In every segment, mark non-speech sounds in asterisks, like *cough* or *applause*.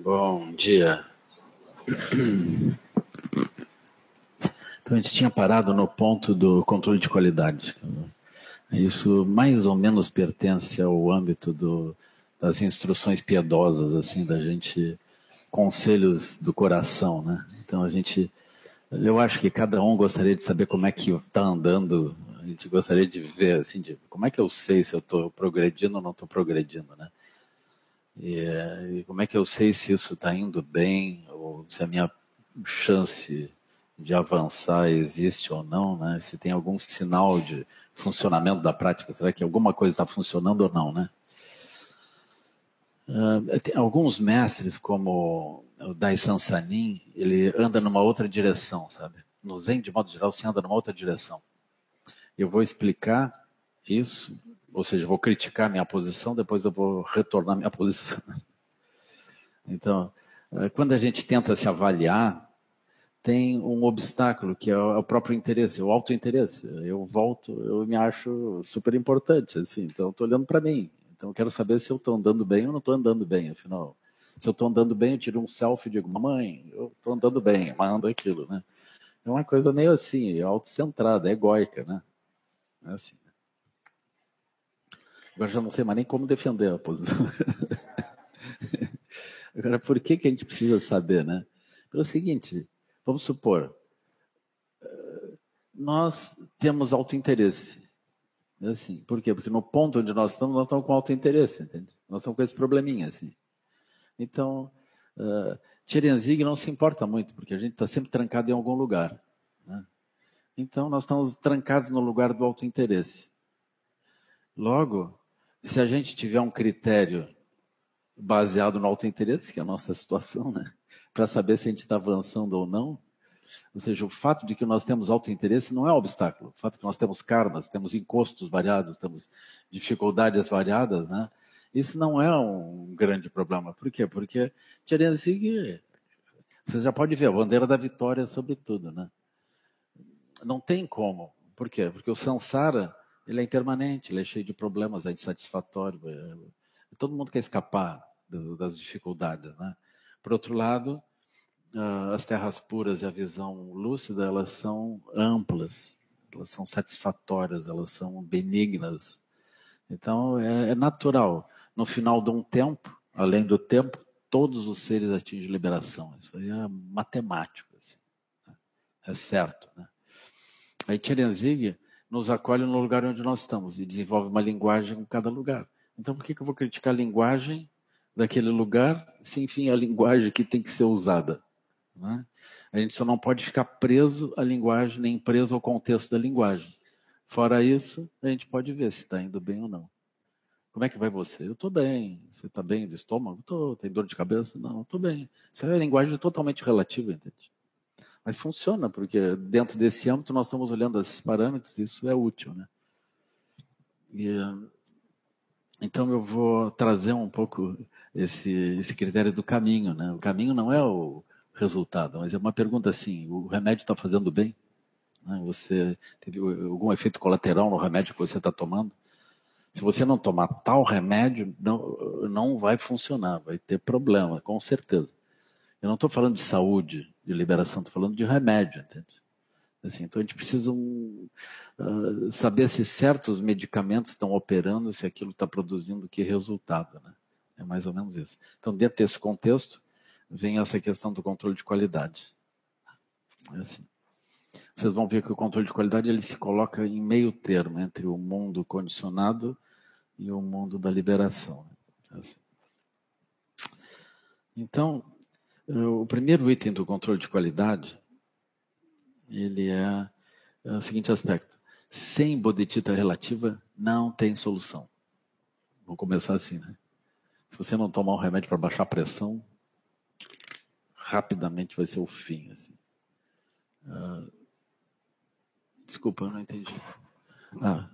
Bom dia. Então a gente tinha parado no ponto do controle de qualidade. Isso mais ou menos pertence ao âmbito do, das instruções piedosas, assim, da gente, conselhos do coração, né? Então a gente, eu acho que cada um gostaria de saber como é que está andando, a gente gostaria de ver, assim, de, como é que eu sei se eu estou progredindo ou não estou progredindo, né? E, e, como é que eu sei se isso está indo bem, ou se a minha chance de avançar existe ou não, né? Se tem algum sinal de funcionamento da prática, será que alguma coisa está funcionando ou não, né? Uh, tem alguns mestres, como o Dai Sansanin, ele anda numa outra direção, sabe? No Zen, de modo geral, você anda numa outra direção. Eu vou explicar isso, ou seja, vou criticar minha posição, depois eu vou retornar minha *laughs* posição. Então, uh, quando a gente tenta se avaliar, tem um obstáculo que é o próprio interesse, o autointeresse. Eu volto, eu me acho super importante, assim, então estou olhando para mim. Então eu quero saber se eu estou andando bem ou não estou andando bem, afinal. Se eu estou andando bem, eu tiro um selfie e digo, mamãe, eu estou andando bem, manda aquilo, né? É uma coisa meio assim, autocentrada, egóica, né? É assim. Agora já não sei mais nem como defender a posição. *laughs* Agora, por que, que a gente precisa saber, né? Pelo seguinte, Vamos supor, eh, nós temos autointeresse. Assim, por quê? Porque no ponto onde nós estamos, nós estamos com autointeresse, entende? Nós estamos com esse probleminha, assim. Então, uh, não se importa muito, porque a gente está sempre trancado em algum lugar. Né? Então, nós estamos trancados no lugar do autointeresse. Logo, se a gente tiver um critério baseado no autointeresse, que é a nossa situação, né? para saber se a gente está avançando ou não. Ou seja, o fato de que nós temos autointeresse não é um obstáculo. O fato de que nós temos karmas, temos encostos variados, temos dificuldades variadas, né? Isso não é um grande problema. Por quê? Porque Tcherenzig, você já pode ver, a bandeira da vitória sobre tudo, né? Não tem como. Por quê? Porque o samsara, ele é impermanente, ele é cheio de problemas, é insatisfatório. É... Todo mundo quer escapar das dificuldades, né? Por outro lado, as terras puras e a visão lúcida, elas são amplas, elas são satisfatórias, elas são benignas. Então, é, é natural. No final de um tempo, além do tempo, todos os seres atingem liberação. Isso aí é matemático. Assim, né? É certo. Né? Aí Tcherenzig nos acolhe no lugar onde nós estamos e desenvolve uma linguagem em cada lugar. Então, por que, que eu vou criticar a linguagem daquele lugar, se enfim a linguagem que tem que ser usada. Né? A gente só não pode ficar preso à linguagem, nem preso ao contexto da linguagem. Fora isso, a gente pode ver se está indo bem ou não. Como é que vai você? Eu estou bem. Você está bem do estômago? Estou. Tem dor de cabeça? Não, estou bem. Isso é linguagem totalmente relativa, entende? Mas funciona, porque dentro desse âmbito nós estamos olhando esses parâmetros isso é útil, né? E, então eu vou trazer um pouco esse, esse critério do caminho. Né? O caminho não é o resultado, mas é uma pergunta assim: o remédio está fazendo bem? Né? Você teve algum efeito colateral no remédio que você está tomando? Se você não tomar tal remédio, não, não vai funcionar, vai ter problema, com certeza. Eu não estou falando de saúde, de liberação, estou falando de remédio, entende? Assim, então a gente precisa um, uh, saber se certos medicamentos estão operando, se aquilo está produzindo que resultado. Né? É mais ou menos isso. Então, dentro desse contexto, vem essa questão do controle de qualidade. É assim. Vocês vão ver que o controle de qualidade ele se coloca em meio termo entre o mundo condicionado e o mundo da liberação. É assim. Então, o primeiro item do controle de qualidade ele é, é o seguinte aspecto: sem bodhicitta relativa não tem solução. Vamos começar assim, né? Se você não tomar um remédio para baixar a pressão, rapidamente vai ser o fim. Assim. Uh, desculpa, eu não entendi. Ah,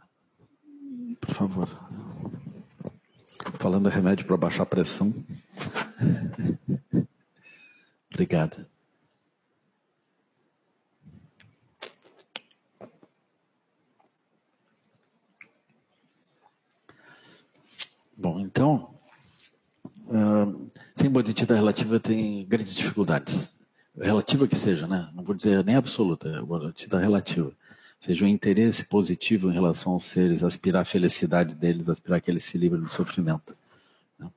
por favor. Falando remédio para baixar a pressão. *laughs* Obrigada. Bom, então, Sem bodhicitta relativa tem grandes dificuldades. Relativa que seja, né? Não vou dizer nem absoluta, é bodhicitta relativa. Ou seja, um interesse positivo em relação aos seres, aspirar a felicidade deles, aspirar que eles se livrem do sofrimento. Né?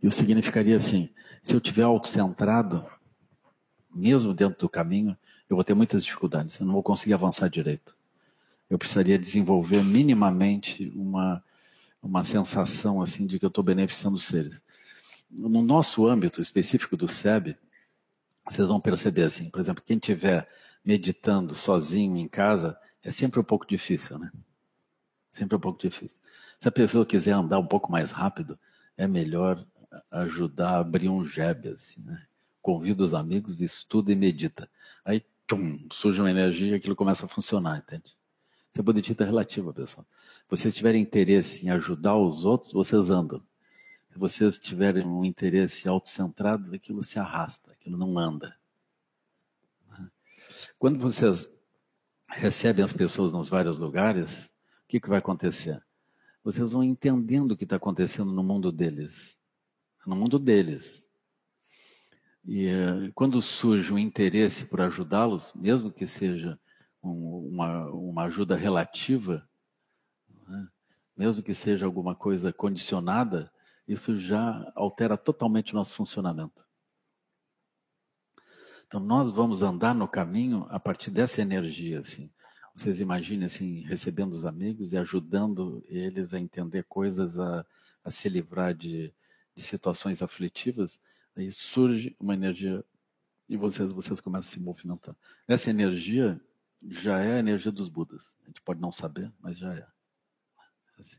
E o significaria assim, se eu tiver autocentrado, mesmo dentro do caminho, eu vou ter muitas dificuldades, eu não vou conseguir avançar direito. Eu precisaria desenvolver minimamente uma, uma sensação assim de que eu estou beneficiando os seres. No nosso âmbito específico do SEB, vocês vão perceber assim, por exemplo, quem estiver meditando sozinho em casa, é sempre um pouco difícil, né? Sempre um pouco difícil. Se a pessoa quiser andar um pouco mais rápido, é melhor ajudar a abrir um jeb, assim, né? Convida os amigos, estuda e medita. Aí, tchum, surge uma energia e aquilo começa a funcionar, entende? Isso é bodhicitta relativa, pessoal. Se vocês tiverem interesse em ajudar os outros, vocês andam. Se vocês tiverem um interesse autocentrado, aquilo se arrasta, aquilo não anda. Quando vocês recebem as pessoas nos vários lugares, o que, que vai acontecer? Vocês vão entendendo o que está acontecendo no mundo deles. No mundo deles. E uh, quando surge um interesse por ajudá-los, mesmo que seja um, uma, uma ajuda relativa, né? mesmo que seja alguma coisa condicionada, isso já altera totalmente o nosso funcionamento. Então nós vamos andar no caminho a partir dessa energia, assim. Vocês imaginem assim, recebendo os amigos e ajudando eles a entender coisas, a, a se livrar de, de situações aflitivas, aí surge uma energia e vocês, vocês começam a se movimentar. Essa energia já é a energia dos Budas. A gente pode não saber, mas já é. Assim.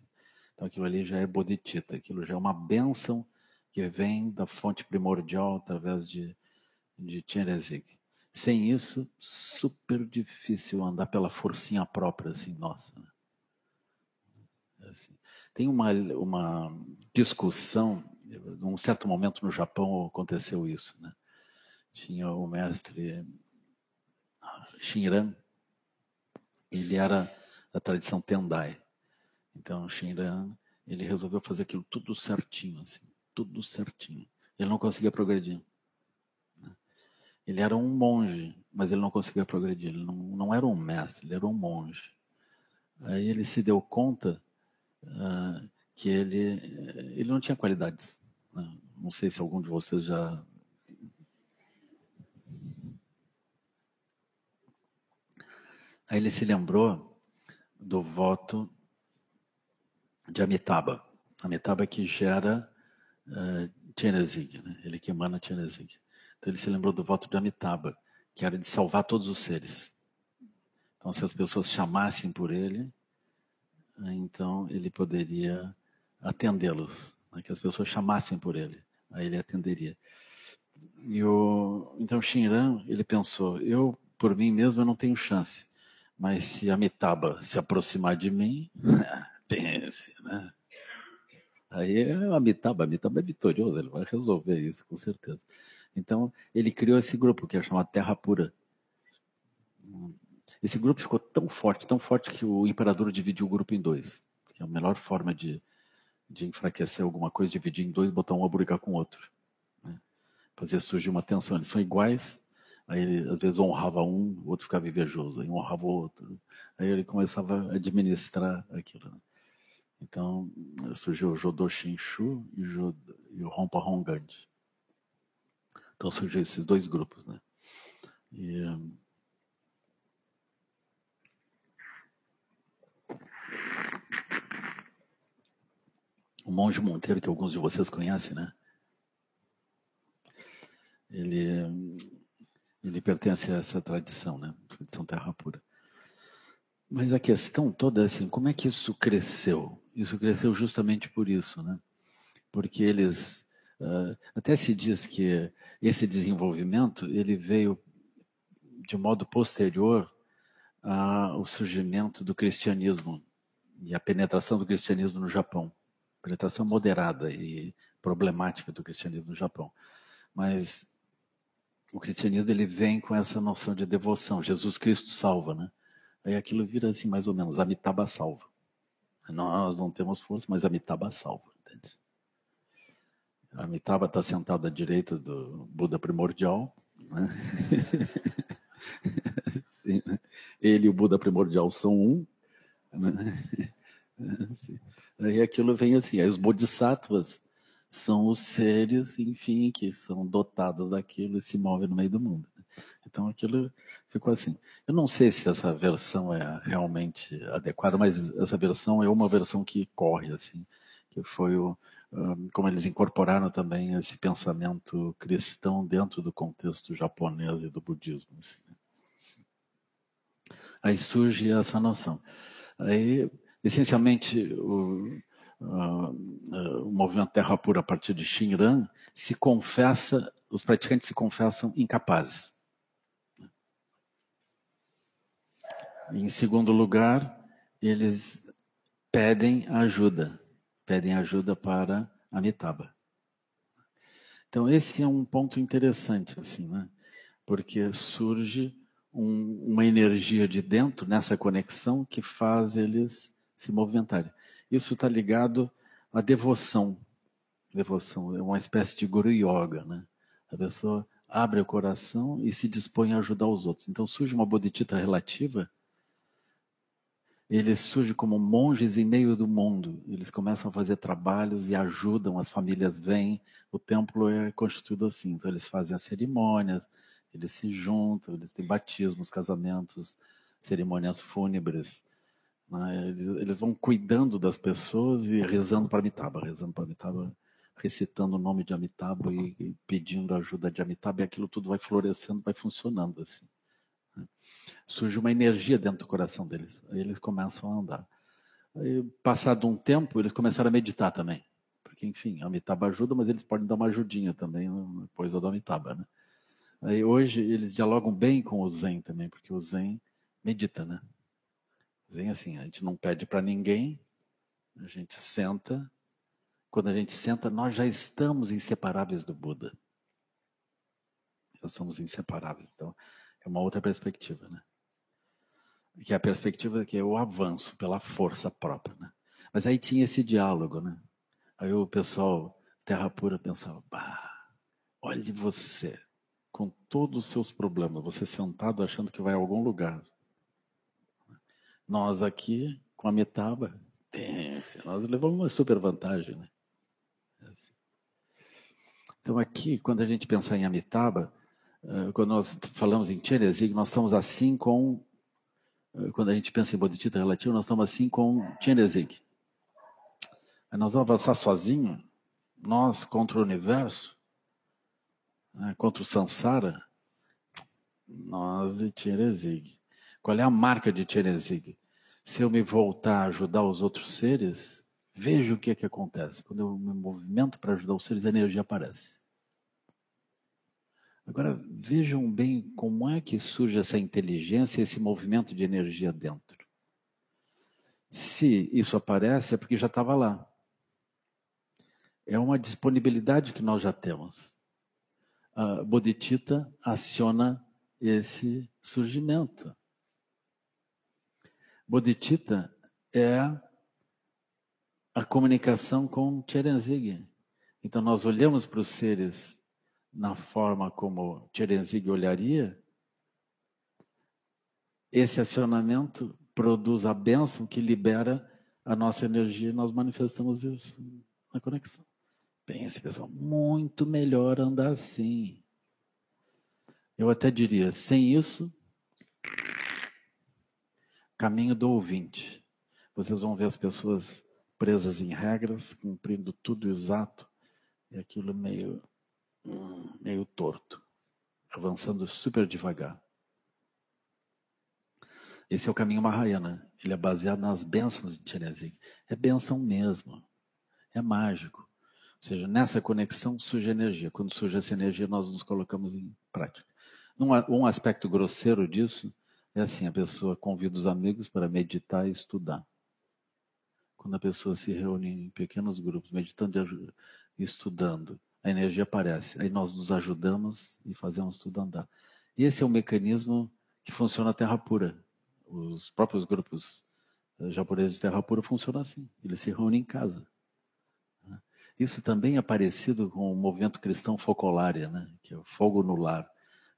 Então aquilo ali já é bodhicitta, aquilo já é uma bênção que vem da fonte primordial através de, de Chenrezig. Sem isso, super difícil andar pela forcinha própria, assim, nossa. Né? Assim. Tem uma, uma discussão, num certo momento no Japão aconteceu isso, né? Tinha o mestre Shinran, ele era da tradição Tendai. Então, Shinran, ele resolveu fazer aquilo tudo certinho, assim, tudo certinho. Ele não conseguia progredir. Né? Ele era um monge, mas ele não conseguia progredir. Ele não, não era um mestre, ele era um monge. Aí ele se deu conta uh, que ele, ele não tinha qualidades. Né? Não sei se algum de vocês já. Aí ele se lembrou do voto de Amitabha. Amitabha que gera uh, né? ele que emana Chenezig. Então ele se lembrou do voto de Amitabha, que era de salvar todos os seres. Então se as pessoas chamassem por ele, eh, então ele poderia atendê-los, né? que as pessoas chamassem por ele, aí ele atenderia. E o, então Shinran, ele pensou, eu por mim mesmo eu não tenho chance, mas se Amitabha se aproximar de mim, *laughs* pense, né? Aí é Amitabha, Amitabha é vitorioso, ele vai resolver isso, com certeza. Então, ele criou esse grupo que é chamado Terra Pura. Esse grupo ficou tão forte, tão forte que o imperador dividiu o grupo em dois. Que é a melhor forma de, de enfraquecer alguma coisa, dividir em dois, botar um a brigar com o outro. Né? Fazer surgir uma tensão. Eles são iguais, aí ele às vezes honrava um, o outro ficava invejoso, aí honrava o outro. Aí ele começava a administrar aquilo. Né? Então, surgiu o Jodô Shinshu e o, e o Rompa Hongand. Então surgiu esses dois grupos, né? E, o monge Monteiro, que alguns de vocês conhecem, né? Ele, ele pertence a essa tradição, né? Tradição terra pura. Mas a questão toda é assim, como é que isso cresceu? Isso cresceu justamente por isso, né? Porque eles uh, até se diz que esse desenvolvimento ele veio de modo posterior ao surgimento do cristianismo e a penetração do cristianismo no Japão, penetração moderada e problemática do cristianismo no Japão. Mas o cristianismo ele vem com essa noção de devoção. Jesus Cristo salva, né? Aí aquilo vira assim mais ou menos, Amitabha salva. Nós não temos força, mas Amitabha salva, entende? Amitabha está sentado à direita do Buda primordial. Né? *laughs* Sim, né? Ele e o Buda primordial são um. Né? *laughs* Aí aquilo vem assim, aí os bodhisattvas são os seres, enfim, que são dotados daquilo e se movem no meio do mundo. Então aquilo ficou assim. Eu não sei se essa versão é realmente adequada, mas essa versão é uma versão que corre assim, que foi o como eles incorporaram também esse pensamento cristão dentro do contexto japonês e do budismo. Assim. Né? Aí surge essa noção. Aí, essencialmente, o, uh, uh, o movimento Terra Pura a partir de Shinran se confessa, os praticantes se confessam incapazes. Em segundo lugar, eles pedem ajuda, pedem ajuda para Amitabha. Então esse é um ponto interessante, assim, né? Porque surge um, uma energia de dentro nessa conexão que faz eles se movimentarem. Isso está ligado à devoção. Devoção é uma espécie de guru yoga, né? A pessoa abre o coração e se dispõe a ajudar os outros. Então surge uma bodhicitta relativa. Eles surgem como monges em meio do mundo. Eles começam a fazer trabalhos e ajudam, as famílias vêm. O templo é constituído assim. Então eles fazem as cerimônias, eles se juntam, eles têm batismos, casamentos, cerimônias fúnebres. Né? Eles, eles, vão cuidando das pessoas e rezando para Amitabha, rezando para Amitabha, recitando o nome de Amitabha e, e pedindo ajuda de Amitabha, e aquilo tudo vai florescendo, vai funcionando assim. Né? Surge uma energia dentro do coração deles, aí eles começam a andar. Aí, passado um tempo, eles começaram a meditar também, porque enfim, Amitabha ajuda, mas eles podem dar uma ajudinha também na coisa do Amitabha, né? Aí hoje eles dialogam bem com o Zen também, porque o Zen medita, né? Dizem assim, a gente não pede para ninguém, a gente senta. Quando a gente senta, nós já estamos inseparáveis do Buda. Já somos inseparáveis. Então, é uma outra perspectiva, né? Que é a perspectiva que é o avanço pela força própria, né? Mas aí tinha esse diálogo, né? Aí o pessoal, terra pura, pensava, bah, olhe você, com todos os seus problemas, você sentado achando que vai a algum lugar. Nós aqui, com a Metaba, nós levamos uma super vantagem. Né? Então, aqui, quando a gente pensar em Amitabha, eh, quando nós falamos em Chenezig, nós estamos assim com. Eh, quando a gente pensa em Bodhicitta relativo, nós estamos assim com Chenezig. Nós vamos avançar sozinho, nós contra o universo, né, contra o Sansara, nós e Chenezig. Qual é a marca de Tcherezig? Se eu me voltar a ajudar os outros seres, veja o que é que acontece. Quando eu me movimento para ajudar os seres, a energia aparece. Agora, vejam bem como é que surge essa inteligência, esse movimento de energia dentro. Se isso aparece, é porque já estava lá. É uma disponibilidade que nós já temos. A Bodhicitta aciona esse surgimento. Bodhicitta é a comunicação com Cherenzig. Então nós olhamos para os seres na forma como Cherenzig olharia. Esse acionamento produz a bênção que libera a nossa energia e nós manifestamos isso na conexão. Pense, pessoal, muito melhor andar assim. Eu até diria, sem isso, Caminho do ouvinte. Vocês vão ver as pessoas presas em regras, cumprindo tudo exato, e aquilo meio, hum, meio torto, avançando super devagar. Esse é o caminho Mahayana. Ele é baseado nas bênçãos de Chenezig. É bênção mesmo. É mágico. Ou seja, nessa conexão surge energia. Quando surge essa energia, nós nos colocamos em prática. Um aspecto grosseiro disso é assim, a pessoa convida os amigos para meditar e estudar. Quando a pessoa se reúne em pequenos grupos, meditando e estudando, a energia aparece. Aí nós nos ajudamos e fazemos tudo andar. E esse é o mecanismo que funciona a Terra Pura. Os próprios grupos eh, japoneses de Terra Pura funcionam assim. Eles se reúnem em casa. Isso também é parecido com o movimento cristão focolária, né? que é o fogo no lar.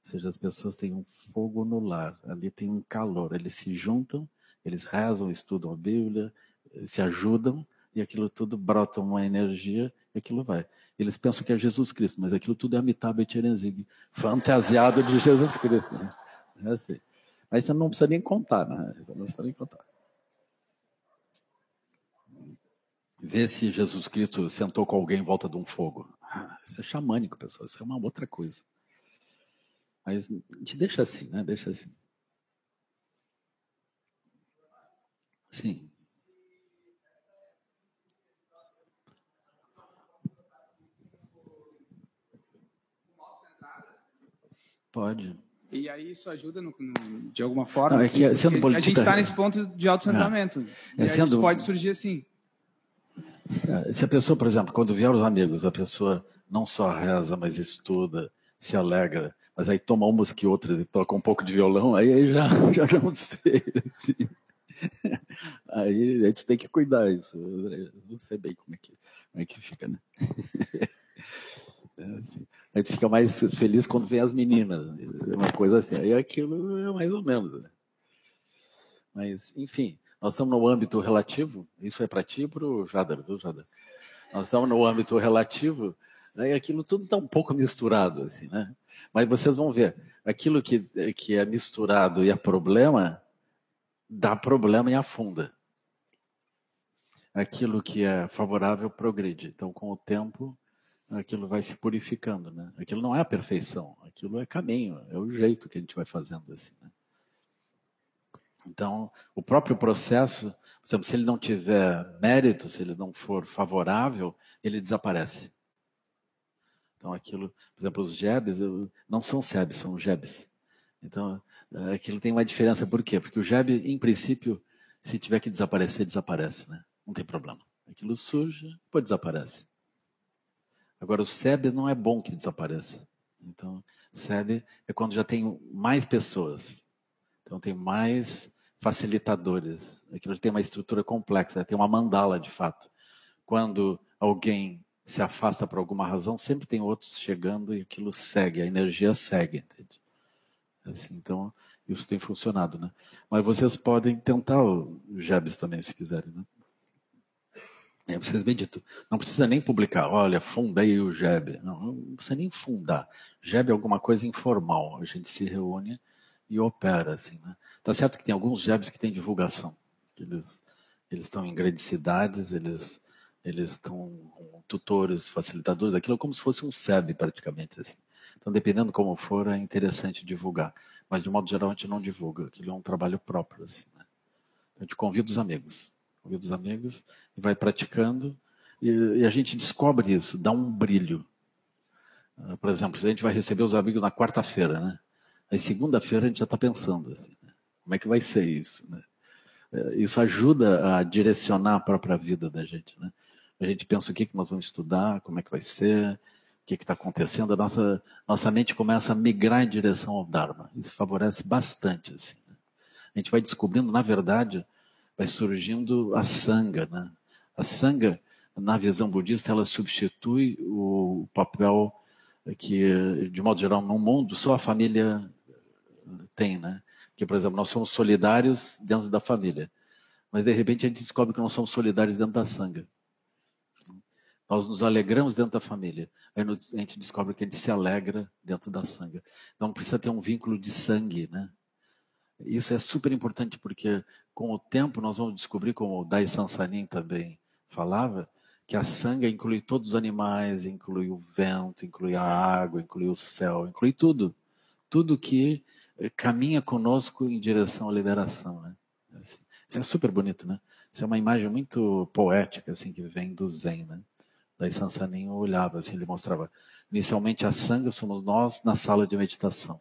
Ou seja, as pessoas têm um fogo no lar, ali tem um calor, eles se juntam, eles rezam, estudam a Bíblia, se ajudam, e aquilo tudo brota uma energia e aquilo vai. Eles pensam que é Jesus Cristo, mas aquilo tudo é Amitabha Tirenzig, fantasiado de Jesus Cristo. Né? É assim. Mas você não precisa nem contar, né? Você não precisa nem contar. Ver se Jesus Cristo sentou com alguém em volta de um fogo. Ah, isso é xamânico, pessoal. Isso é uma outra coisa. Mas gente deixa assim, né? Deixa assim. Sim. Pode. E aí isso ajuda no, no, de alguma forma. Não, é que, política, a gente está nesse ponto de autocentramento. É, é sendo, isso pode surgir assim. É, se a pessoa, por exemplo, quando vier os amigos, a pessoa não só reza, mas estuda, se alegra, mas aí toma umas que outras e toca um pouco de violão, aí já, *laughs* já não sei. Assim. Aí a gente tem que cuidar isso. Não sei bem como é que, como é que fica, né? *laughs* É assim. A gente fica mais feliz quando vem as meninas. É uma coisa assim. Aí aquilo é mais ou menos. Né? Mas, enfim, nós estamos no âmbito relativo. Isso é para ti e para o Jadar, viu, Jadar? Nós estamos no âmbito relativo. Aí aquilo tudo está um pouco misturado, assim, né? Mas vocês vão ver, aquilo que, que é misturado e é problema, dá problema e afunda. Aquilo que é favorável progride. Então, com o tempo, aquilo vai se purificando, né? Aquilo não é a perfeição, aquilo é caminho, é o jeito que a gente vai fazendo assim, né? Então, o próprio processo, se ele não tiver mérito, se ele não for favorável, ele desaparece. Então, aquilo, por exemplo, os jebes não são sebes, são jebes. Então, aquilo tem uma diferença. Por quê? Porque o jebe, em princípio, se tiver que desaparecer, desaparece, né? Não tem problema. Aquilo surge, depois desaparece. Agora, o SEB não é bom que desapareça. Então, SEB é quando já tem mais pessoas. Então, tem mais facilitadores. Aquilo tem uma estrutura complexa, tem uma mandala de fato. Quando alguém se afasta por alguma razão, sempre tem outros chegando e aquilo segue, a energia segue. Entende? Assim, então, isso tem funcionado. Né? Mas vocês podem tentar o Jebs também, se quiserem. Né? É, vocês bem dito, não precisa nem publicar, olha, fundei o JEB. Não, não precisa nem fundar. JEB é alguma coisa informal. A gente se reúne e opera, assim, né? Tá certo que tem alguns JEBs que têm divulgação. Eles, eles estão em grandes cidades, eles, eles estão com tutores, facilitadores, aquilo é como se fosse um SEB, praticamente, assim. Então, dependendo como for, é interessante divulgar. Mas, de modo geral, a gente não divulga. Aquilo é um trabalho próprio, assim, né? Então, a gente convida os amigos convida os amigos e vai praticando. E, e, a gente descobre isso, dá um brilho. Uh, por exemplo, a gente vai receber os amigos na quarta-feira, né? Aí segunda-feira a gente já está pensando assim, né? como é que vai ser isso, né? Uh, isso ajuda a direcionar a própria vida da gente, né? A gente pensa o que, que nós vamos estudar, como é que vai ser, o que está acontecendo, a nossa, nossa mente começa a migrar em direção ao Dharma. Isso favorece bastante. Assim, né? A gente vai descobrindo, na verdade, vai surgindo a sanga. Né? A sanga, na visão budista, ela substitui o papel que, de modo geral, no mundo, só a família tem. Né? Que, por exemplo, nós somos solidários dentro da família. Mas, de repente, a gente descobre que nós somos solidários dentro da sanga. Nós nos alegramos dentro da família. Aí a gente descobre que a gente se alegra dentro da sanga. Então precisa ter um vínculo de sangue, né? Isso é super importante porque com o tempo nós vamos descobrir, como o Dai Sansanin também falava, que a sanga inclui todos os animais, inclui o vento, inclui a água, inclui o céu, inclui tudo. Tudo que caminha conosco em direção à liberação. Né? Assim, isso é super bonito, né? Isso é uma imagem muito poética, assim, que vem do Zen, né? Daí Sansanin olhava, assim, ele mostrava. Inicialmente a sanga somos nós na sala de meditação.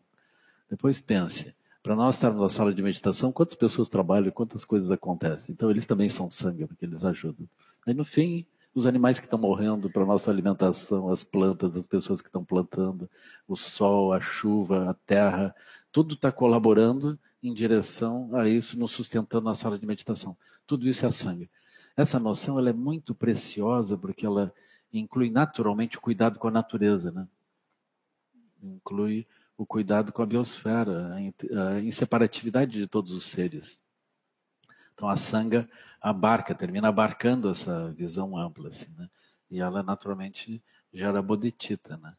Depois pense, para nós estarmos na sala de meditação, quantas pessoas trabalham, quantas coisas acontecem. Então, eles também são sangue, porque eles ajudam. Aí, no fim, os animais que estão morrendo para nossa alimentação, as plantas, as pessoas que estão plantando, o sol, a chuva, a terra, tudo está colaborando em direção a isso, nos sustentando na sala de meditação. Tudo isso é sangue. Essa noção ela é muito preciosa porque ela, inclui naturalmente o cuidado com a natureza, né? Inclui o cuidado com a biosfera, a inseparatividade de todos os seres. Então a sanga abarca, termina abarcando essa visão ampla, assim, né? E ela naturalmente gera bodhicitta, né?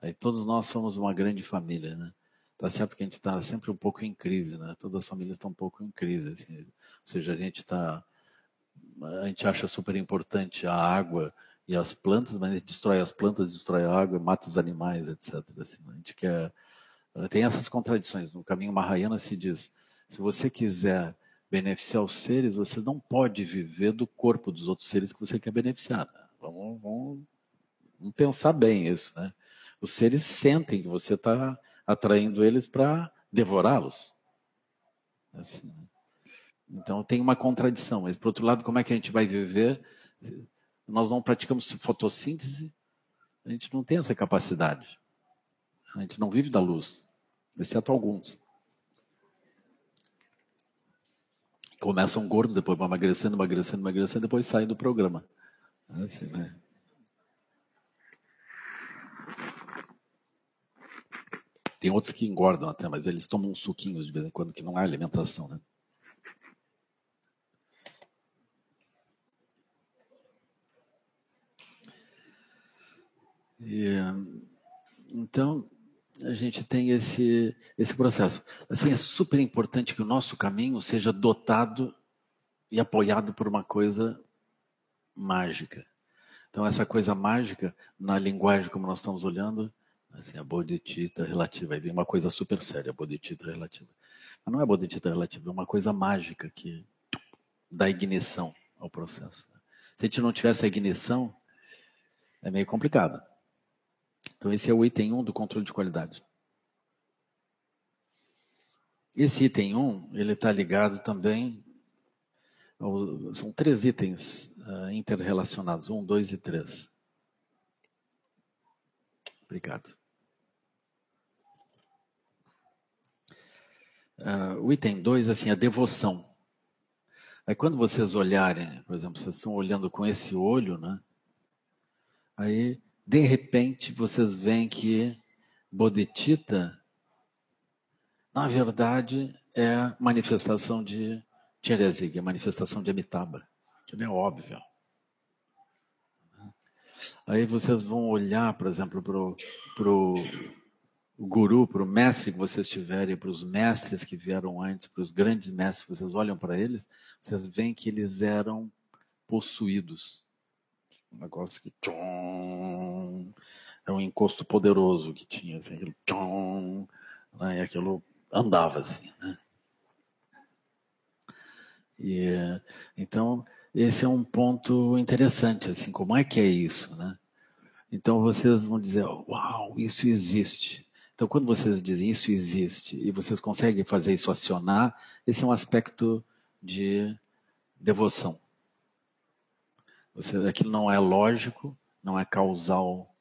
Aí todos nós somos uma grande família, né? Tá certo que a gente está sempre um pouco em crise, né? Todas as famílias estão um pouco em crise, assim. Ou seja, a gente está, a gente acha super importante a água e as plantas, mas a gente destrói as plantas, destrói a água, mata os animais, etc. Assim, né? a gente quer, tem essas contradições. No caminho Mahayana se diz, se você quiser beneficiar os seres, você não pode viver do corpo dos outros seres que você quer beneficiar. Né? Vamos, vamos, vamos pensar bem isso, né? os seres sentem que você está atraindo eles para devorá-los. Assim, né? Então tem uma contradição, mas por outro lado, como é que a gente vai viver? Nós não praticamos fotossíntese, a gente não tem essa capacidade. A gente não vive da luz, exceto alguns. Começam gordos, depois vão emagrecendo, emagrecendo, emagrecendo, depois saem do programa. Assim, né? Tem outros que engordam até, mas eles tomam suquinhos de vez em quando, que não há alimentação, né? E, então, a gente tem esse, esse processo. Assim, é super importante que o nosso caminho seja dotado e apoiado por uma coisa mágica. Então, essa coisa mágica, na linguagem como nós estamos olhando, Assim, a bodhicitta relativa. Aí vem uma coisa super séria, a bodhicitta relativa. Mas não é bodhicitta relativa, é uma coisa mágica que dá ignição ao processo. Se a gente não tivesse a ignição, é meio complicado. Então esse é o item 1 um do controle de qualidade. Esse item 1, um, ele está ligado também ao, são três itens uh, interrelacionados, 1, um, 2 e 3. Obrigado. Uh, o item 2, assim, a devoção. Aí quando vocês olharem, por exemplo, vocês estão olhando com esse olho, né? Aí, de repente, vocês veem que Bodhicitta, na verdade, é manifestação de Tiresiga, é manifestação de Amitabha, que não é óbvio. Aí vocês vão olhar, por exemplo, para o guru, para o mestre que vocês tiverem, para os mestres que vieram antes, para os grandes mestres, vocês olham para eles, vocês veem que eles eram possuídos. Um negócio que é um encosto poderoso que tinha, assim, aquilo né, e aquilo andava assim, né? E, então, esse é um ponto interessante, assim, como é que é isso, né? Então vocês vão dizer, uau, isso existe. Então, quando vocês dizem isso existe e vocês conseguem fazer isso acionar, esse é um aspecto de devoção. Você, aquilo não é lógico, não é causal,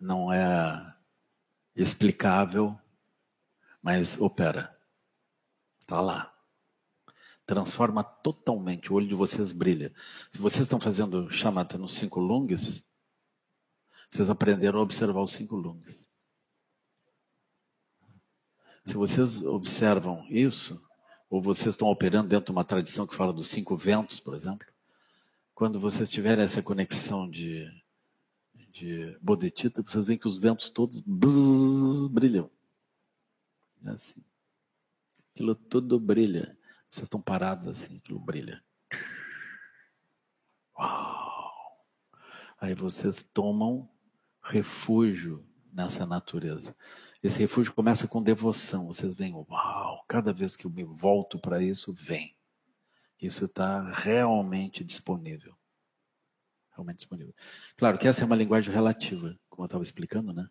não é explicável, mas opera. Está lá. Transforma totalmente, o olho de vocês brilha. Se vocês estão fazendo chamata nos cinco lungs, vocês aprenderam a observar os cinco lungs. Se vocês observam isso, ou vocês estão operando dentro de uma tradição que fala dos cinco ventos, por exemplo, quando vocês tiverem essa conexão de, de bodhicitta, vocês veem que os ventos todos brilham. É assim. Aquilo tudo brilha. Vocês estão parados assim, aquilo brilha. Uau! Aí vocês tomam refúgio nessa natureza. Esse refúgio começa com devoção. Vocês veem, uau, cada vez que eu me volto para isso, vem. Isso está realmente disponível. Realmente disponível. Claro que essa é uma linguagem relativa, como eu estava explicando, né?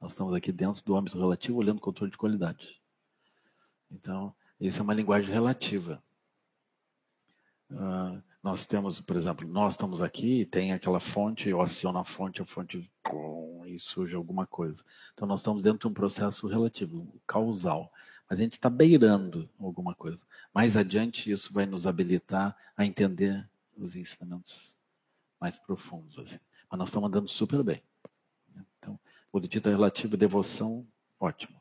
Nós estamos aqui dentro do âmbito relativo, olhando o controle de qualidade. Então, isso é uma linguagem relativa. Uh, nós temos, por exemplo, nós estamos aqui e tem aquela fonte, eu aciono a fonte, a fonte e surge alguma coisa. Então nós estamos dentro de um processo relativo, causal. Mas a gente está beirando alguma coisa. Mais adiante, isso vai nos habilitar a entender os ensinamentos mais profundos. Assim. Mas nós estamos andando super bem. Então, Bodhicitta relativo, devoção, ótimo.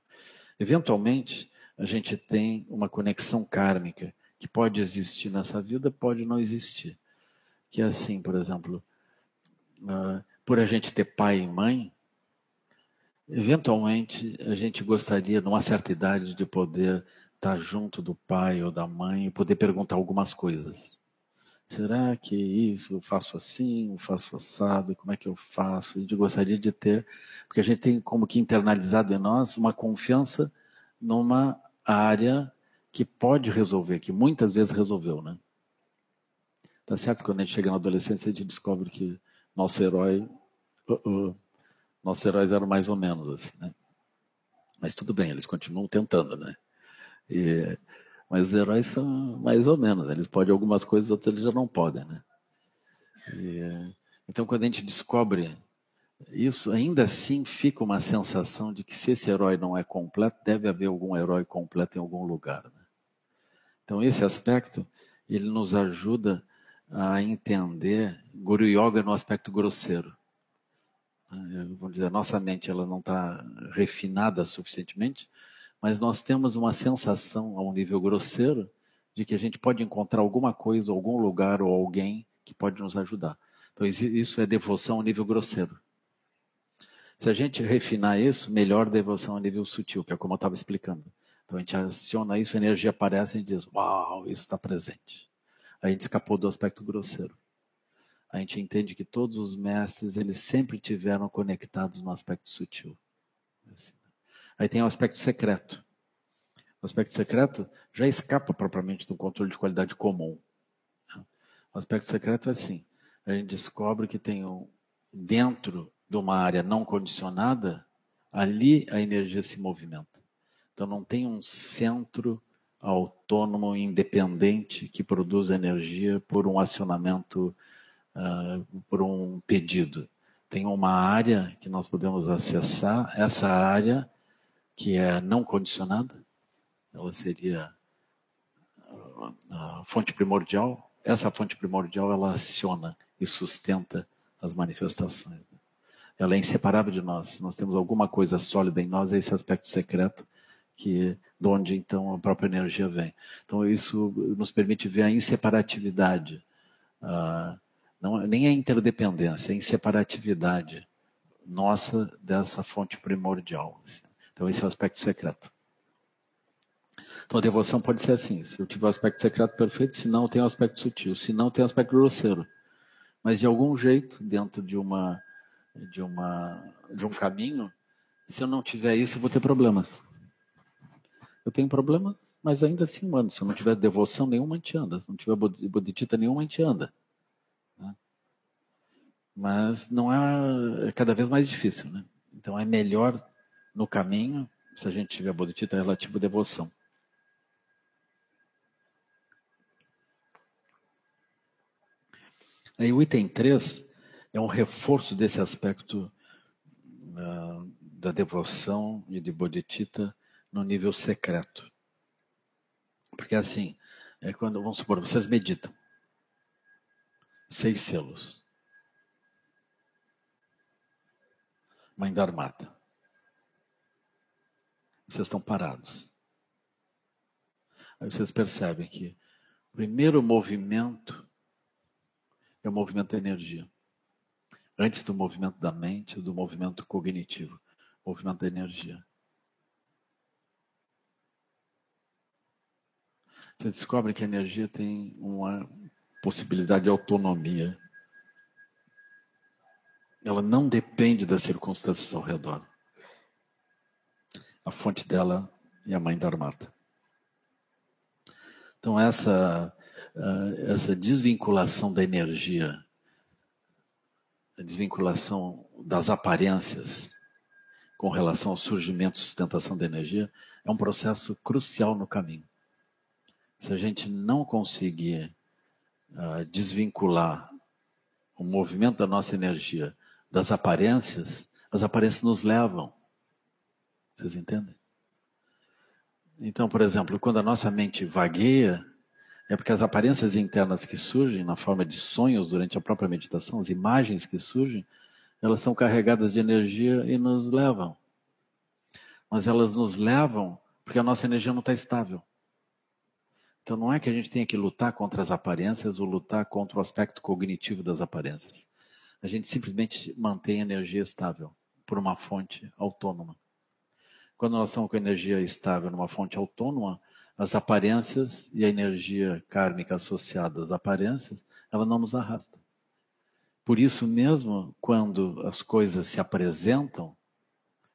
Eventualmente, a gente tem uma conexão kármica que pode existir nessa vida, pode não existir. Que é assim, por exemplo, uh, por a gente ter pai e mãe, eventualmente a gente gostaria, numa certa idade, de poder estar junto do pai ou da mãe e poder perguntar algumas coisas. Será que isso eu faço assim, eu faço assado, como é que eu faço? A gente gostaria de ter, porque a gente tem como que internalizado em nós uma confiança numa área que pode resolver, que muitas vezes resolveu, né? Tá certo quando a gente chega na adolescência a gente descobre que nosso herói, uh -uh, nossos heróis eram mais ou menos assim, né? Mas tudo bem, eles continuam tentando, né? E, mas os heróis são mais ou menos, eles podem algumas coisas, outras eles já não podem, né? E, então, quando a gente descobre isso, ainda assim fica uma sensação de que se esse herói não é completo, deve haver algum herói completo em algum lugar. Né? Então, esse aspecto, ele nos ajuda a entender Guru Yoga no aspecto grosseiro. Vamos dizer, a nossa mente ela não está refinada suficientemente mas nós temos uma sensação a um nível grosseiro de que a gente pode encontrar alguma coisa, algum lugar ou alguém que pode nos ajudar. Então, isso é devoção a nível grosseiro. Se a gente refinar isso, melhor devoção a nível sutil, que é como eu estava explicando. Então, a gente aciona isso, a energia aparece e diz: Uau, isso está presente. A gente escapou do aspecto grosseiro. A gente entende que todos os mestres, eles sempre tiveram conectados no aspecto sutil. Assim. Aí tem o aspecto secreto. O aspecto secreto já escapa propriamente do controle de qualidade comum. O aspecto secreto é assim: a gente descobre que tem um, dentro de uma área não condicionada, ali a energia se movimenta. Então não tem um centro autônomo, independente, que produz energia por um acionamento, uh, por um pedido. Tem uma área que nós podemos acessar, essa área que é não condicionada, ela seria a fonte primordial. Essa fonte primordial ela aciona e sustenta as manifestações. Ela é inseparável de nós. Nós temos alguma coisa sólida em nós, é esse aspecto secreto que de onde então a própria energia vem. Então isso nos permite ver a inseparatividade, uh, não, nem a interdependência, a inseparatividade nossa dessa fonte primordial. Assim. Então, esse é o aspecto secreto. Então, a devoção pode ser assim: se eu tiver o aspecto secreto perfeito, se não, tem o aspecto sutil, se não, tem o aspecto grosseiro. Mas, de algum jeito, dentro de, uma, de, uma, de um caminho, se eu não tiver isso, eu vou ter problemas. Eu tenho problemas, mas ainda assim mano. Se eu não tiver devoção nenhuma, a gente anda. Se não tiver bodhicitta nenhuma, a gente anda. Mas não é, é cada vez mais difícil, né? Então é melhor no caminho, se a gente tiver bodhicitta, relativo devoção. Aí o item 3 é um reforço desse aspecto uh, da devoção e de bodhicitta no nível secreto. Porque assim, é quando, vamos supor, vocês meditam. Seis selos. Mãe da armada vocês estão parados. Aí vocês percebem que o primeiro movimento é o movimento da energia. Antes do movimento da mente, do movimento cognitivo, movimento da energia. Você descobre que a energia tem uma possibilidade de autonomia. Ela não depende das circunstâncias ao redor a fonte dela é a mãe da armata. Então essa uh, essa desvinculação da energia, a desvinculação das aparências com relação ao surgimento e sustentação da energia é um processo crucial no caminho. Se a gente não conseguir uh, desvincular o movimento da nossa energia das aparências, as aparências nos levam vocês entendem? Então, por exemplo, quando a nossa mente vagueia, É porque as aparências internas que surgem na forma de sonhos durante a própria meditação, as imagens que surgem, elas são carregadas de energia e nos levam. Mas elas nos levam porque a nossa energia não está estável. Então não é que a gente tenha que lutar contra as aparências ou lutar contra o aspecto cognitivo das aparências. A gente simplesmente mantém a energia estável por uma fonte autônoma. Quando nós estamos com energia estável numa fonte autônoma, as aparências e a energia kármica associada às aparências, ela não nos arrasta. Por isso mesmo, quando as coisas se apresentam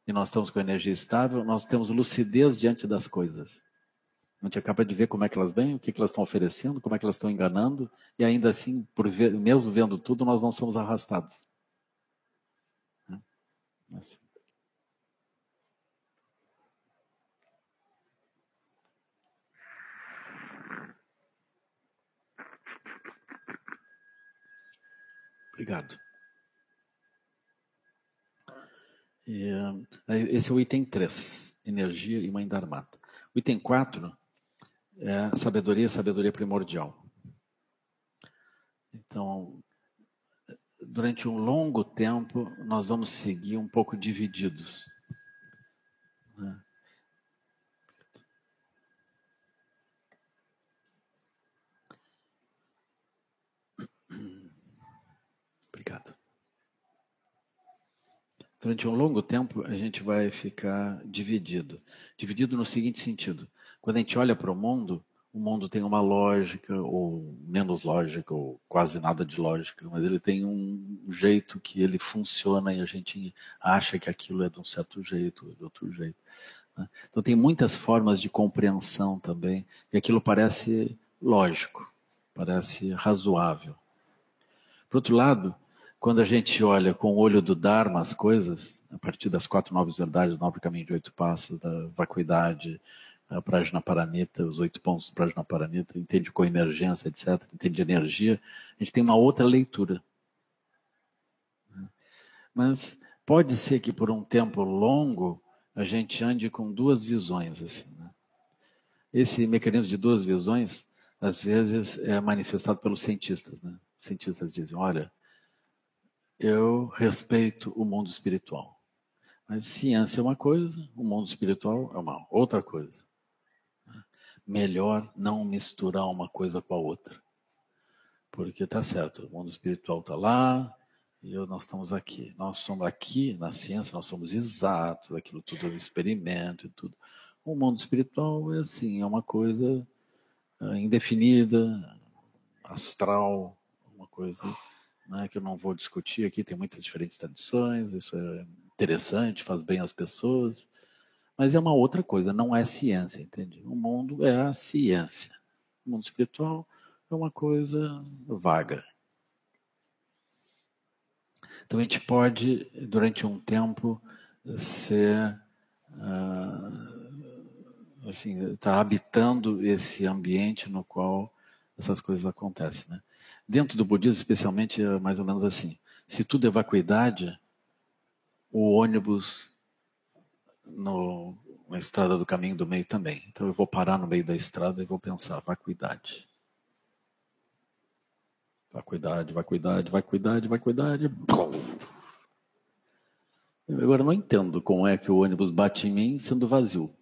e nós estamos com energia estável, nós temos lucidez diante das coisas. A gente acaba de ver como é que elas vêm, o que, que elas estão oferecendo, como é que elas estão enganando, e ainda assim, por ver, mesmo vendo tudo, nós não somos arrastados. Né? Assim. Obrigado. E, esse é o item 3, energia e mãe da armada. O item 4 é sabedoria, sabedoria primordial. Então, durante um longo tempo, nós vamos seguir um pouco divididos. Né? Obrigado. Durante um longo tempo, a gente vai ficar dividido. Dividido no seguinte sentido: quando a gente olha para o mundo, o mundo tem uma lógica, ou menos lógica, ou quase nada de lógica, mas ele tem um jeito que ele funciona e a gente acha que aquilo é de um certo jeito, de outro jeito. Né? Então, tem muitas formas de compreensão também, e aquilo parece lógico, parece razoável. Por outro lado, quando a gente olha com o olho do Dharma as coisas, a partir das quatro novas verdades, o nobre caminho de oito passos, da vacuidade, a Prajnaparamita, os oito pontos do Prajnaparamita, entende coemergência, etc., entende energia, a gente tem uma outra leitura. Mas pode ser que por um tempo longo a gente ande com duas visões. Assim, né? Esse mecanismo de duas visões, às vezes, é manifestado pelos cientistas. Né? Os cientistas dizem, olha, eu respeito o mundo espiritual. Mas ciência é uma coisa, o mundo espiritual é uma outra coisa. Melhor não misturar uma coisa com a outra. Porque tá certo, o mundo espiritual está lá e eu, nós estamos aqui. Nós somos aqui na ciência, nós somos exatos, aquilo tudo é um experimento e tudo. O mundo espiritual é assim, é uma coisa uh, indefinida, astral, uma coisa né, que eu não vou discutir aqui, tem muitas diferentes tradições, isso é interessante, faz bem às pessoas, mas é uma outra coisa, não é ciência, entende? O mundo é a ciência. O mundo espiritual é uma coisa vaga. Então a gente pode, durante um tempo, ser uh, assim, estar tá habitando esse ambiente no qual essas coisas acontecem, né? Dentro do budismo, especialmente, é mais ou menos assim. Se tudo é vacuidade, o ônibus no, na estrada do caminho do meio também. Então eu vou parar no meio da estrada e vou pensar, vacuidade. Vacuidade, vacuidade, vacuidade, vacuidade. Eu agora não entendo como é que o ônibus bate em mim sendo vazio.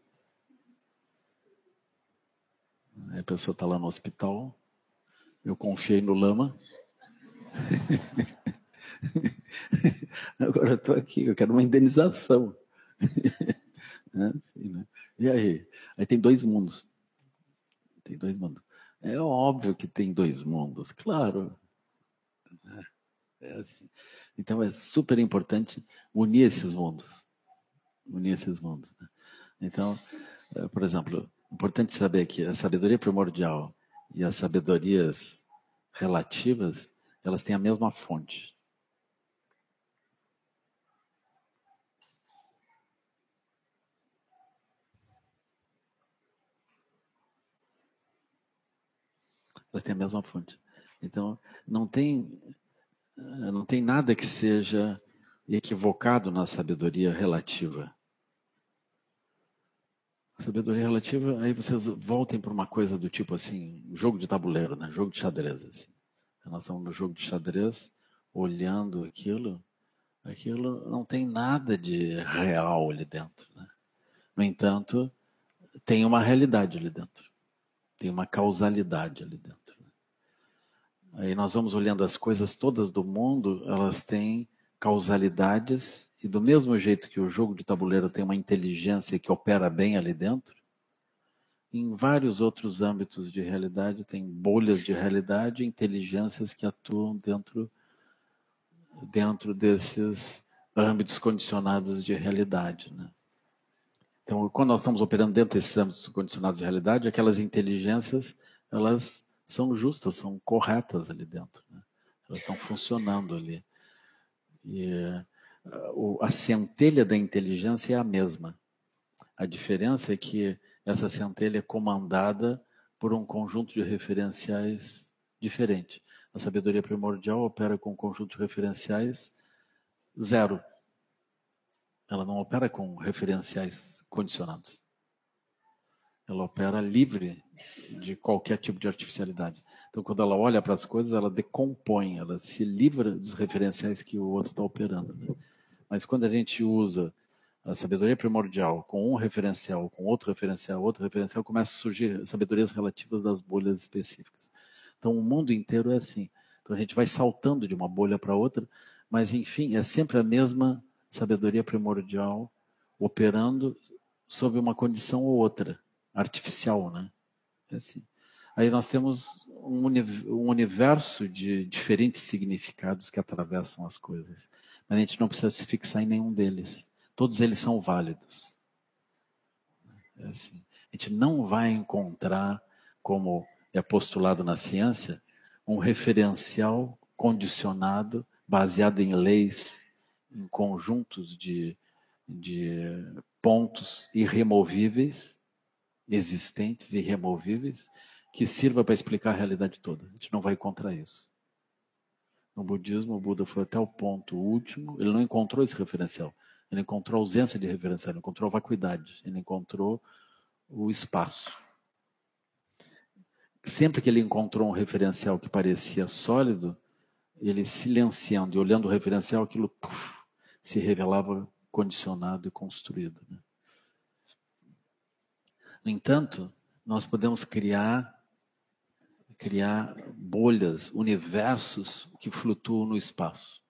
A pessoa está lá no hospital, eu confiei no lama. *laughs* Agora eu estou aqui, eu quero uma indenização. *laughs* Né? Assim, né? E aí? Aí tem dois mundos. Tem dois mundos. É óbvio que tem dois mundos, claro. É assim. Então é super importante unir esses mundos. Unir esses mundos. Né? Então, eh, por exemplo, importante saber que a sabedoria primordial e as sabedorias relativas, elas têm a mesma fonte. Têm a mesma fonte. Então, não tem, não tem nada que seja equivocado na sabedoria relativa. Sabedoria relativa, aí vocês voltem para uma coisa do tipo assim, jogo de tabuleiro, né? Jogo de xadrez. Assim. Nós estamos no jogo de xadrez, olhando aquilo, aquilo não tem nada de real ali dentro. Né? No entanto, tem uma realidade ali dentro, tem uma causalidade ali dentro. Aí nós vamos olhando as coisas todas do mundo, elas têm causalidades, e do mesmo jeito que o jogo de tabuleiro tem uma inteligência que opera bem ali dentro, em vários outros âmbitos de realidade tem bolhas de realidade, inteligências que atuam dentro dentro desses âmbitos condicionados de realidade, né? Então, quando nós estamos operando dentro desses âmbitos condicionados de realidade, aquelas inteligências, elas são justas, são corretas ali dentro, né? Elas estão funcionando ali. E uh, a centelha da inteligência é a mesma. A diferença é que essa centelha é comandada por um conjunto de referenciais diferente. A sabedoria primordial opera com um conjunto de referenciais zero. Ela não opera com referenciais condicionados. Ela opera livre de qualquer tipo de artificialidade. Então, quando ela olha para as coisas, ela decompõe, ela se livra dos referenciais que o outro está operando. Né? Mas quando a gente usa a sabedoria primordial com um referencial, com outro referencial, outro referencial, começa a surgir sabedorias relativas das bolhas específicas. Então o mundo inteiro é assim. Então a gente vai saltando de uma bolha para outra, mas enfim, é sempre a mesma sabedoria primordial operando sob uma condição ou outra, artificial, né? Assim. Aí nós temos um, universo de diferentes significados que atravessam as coisas. Mas a gente não precisa se fixar em nenhum deles. Todos eles são válidos. É assim. A gente não vai encontrar, como é postulado na ciência, um referencial condicionado, baseado em leis, em conjuntos de, de pontos irremovíveis, existentes e irremovíveis, que sirva para explicar a realidade toda. A gente não vai encontrar isso. No budismo, o Buda foi até o ponto último, ele não encontrou esse referencial. Ele encontrou ausência de referência, ele encontrou vacuidade, ele encontrou o espaço. Sempre que ele encontrou um referencial que parecia sólido, ele silenciando e olhando o referencial, aquilo puff, se revelava condicionado e construído. Né? No entanto, nós podemos criar criar bolhas, universos que flutuam no espaço.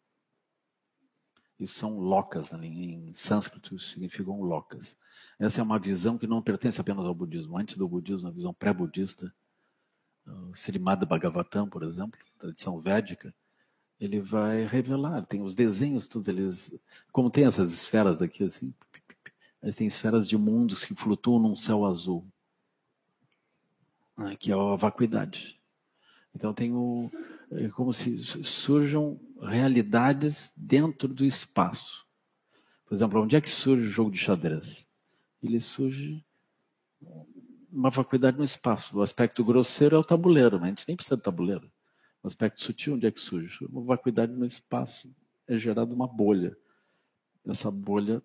Isso são lokas, né? em sânscrito significam lokas. Essa é uma visão que não pertence apenas ao budismo. Antes do budismo, a visão pré-budista, o Srimad Bhagavatam, por exemplo, tradição védica, ele vai revelar, tem os desenhos todos eles, como tem essas esferas aqui assim, eles têm esferas de mundos que flutuam num céu azul, né, que é a vacuidade. Então tem o, é como se surjam realidades dentro do espaço. Por exemplo, onde é que surge o jogo de xadrez? Ele surge uma vacuidade no espaço. O aspecto grosseiro é o tabuleiro, mas a gente nem precisa de tabuleiro. O aspecto sutil, onde é que surge? Uma vacuidade no espaço. É gerada uma bolha. Essa bolha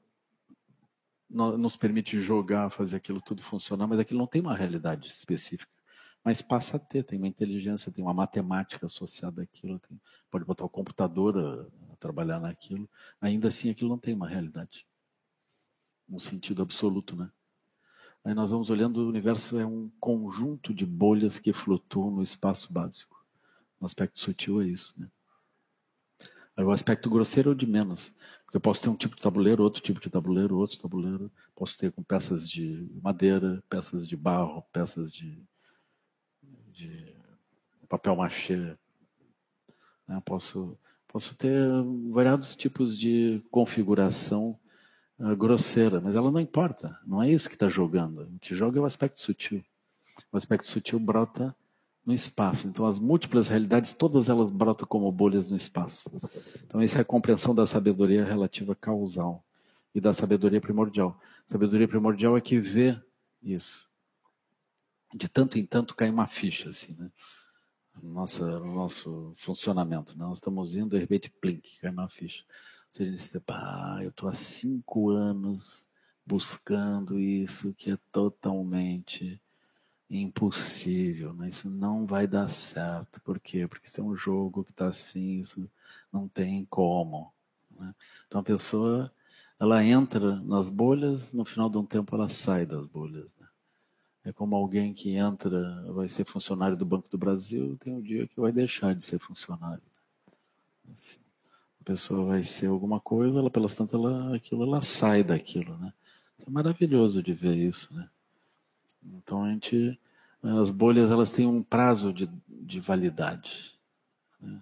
nos permite jogar, fazer aquilo tudo funcionar, mas aquilo não tem uma realidade específica mas passa a ter, tem uma inteligência, tem uma matemática associada àquilo, tem, pode botar o computador a, a, trabalhar naquilo, ainda assim aquilo não tem uma realidade, um sentido absoluto, né? Aí nós vamos olhando, o universo é um conjunto de bolhas que flutuam no espaço básico. O aspecto sutil é isso, né? Aí o aspecto grosseiro é o de menos. Porque eu posso ter um tipo de tabuleiro, outro tipo de tabuleiro, outro tabuleiro. Posso ter com peças de madeira, peças de barro, peças de de papel machê. Né? Posso, posso ter variados tipos de configuração uh, grosseira, mas ela não importa. Não é isso que está jogando. O que joga é o aspecto sutil. O aspecto sutil brota no espaço. Então, as múltiplas realidades, todas elas brotam como bolhas no espaço. Então, essa é a compreensão da sabedoria relativa causal e da sabedoria primordial. Sabedoria primordial é que vê isso de tanto em tanto cai uma ficha, assim, né? Nossa, no nosso funcionamento. Né? Nós estamos indo, de repente, plink, cai uma ficha. Você diz, ah, eu estou há cinco anos buscando isso que é totalmente impossível, né? isso não vai dar certo. Por quê? Porque isso é um jogo que está assim, isso não tem como. Né? Então a pessoa, ela entra nas bolhas, no final de um tempo ela sai das bolhas. Né? É como alguém que entra, vai ser funcionário do Banco do Brasil, tem um dia que vai deixar de ser funcionário. Né? Assim, a pessoa vai ser alguma coisa, ela pelas tantas, ela, aquilo, ela sai daquilo, né? É maravilhoso de ver isso, né? Então a gente, as bolhas elas têm um prazo de, de validade. Né?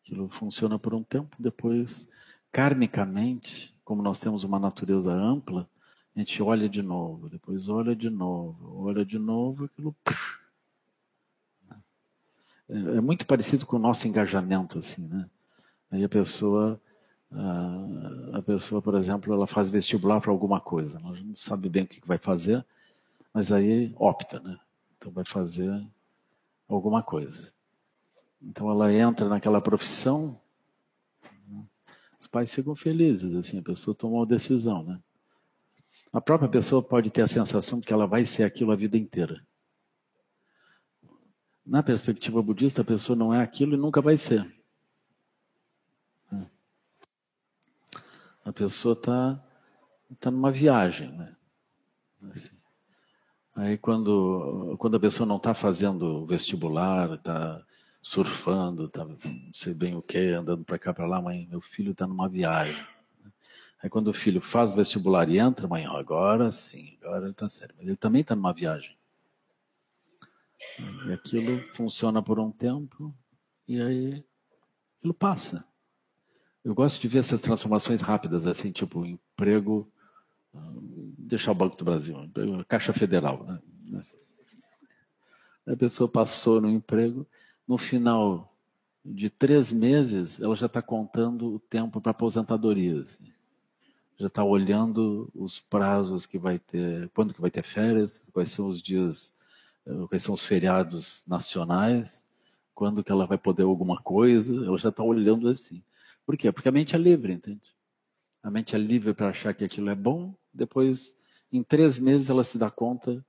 Aquilo funciona por um tempo, depois, karmicamente, como nós temos uma natureza ampla, a gente olha de novo, depois olha de novo, olha de novo, aquilo. É, é muito parecido com o nosso engajamento, assim, né? Aí a pessoa a pessoa, por exemplo, ela faz vestibular para alguma coisa, ela não sabe bem o que vai fazer, mas aí opta, né? Então vai fazer alguma coisa. Então ela entra naquela profissão, né? os pais ficam felizes, assim, a pessoa tomou uma decisão, né? A própria pessoa pode ter a sensação de que ela vai ser aquilo a vida inteira. Na perspectiva budista, a pessoa não é aquilo e nunca vai ser. A pessoa está tá numa viagem, né? Assim. Aí quando, quando a pessoa não está fazendo vestibular, está surfando, está não sei bem o que, andando para cá para lá, mãe, meu filho está numa viagem. Aí quando o filho faz vestibular e entra, mãe, agora sim, agora ele está sério. Mas ele também está numa viagem. E aquilo funciona por um tempo e aí aquilo passa. Eu gosto de ver essas transformações rápidas, assim, tipo emprego, deixar o Banco do Brasil, emprego, Caixa Federal. Né? A pessoa passou no emprego, no final de três meses, ela já está contando o tempo para aposentadoria. Assim. Já está olhando os prazos que vai ter, quando que vai ter férias, quais são os dias, eh, quais são os feriados nacionais, quando que ela vai poder alguma coisa, ela já está olhando assim. Por quê? Porque a mente é livre, entende? A mente é livre para achar que aquilo é bom, depois, em três meses, ela se dá conta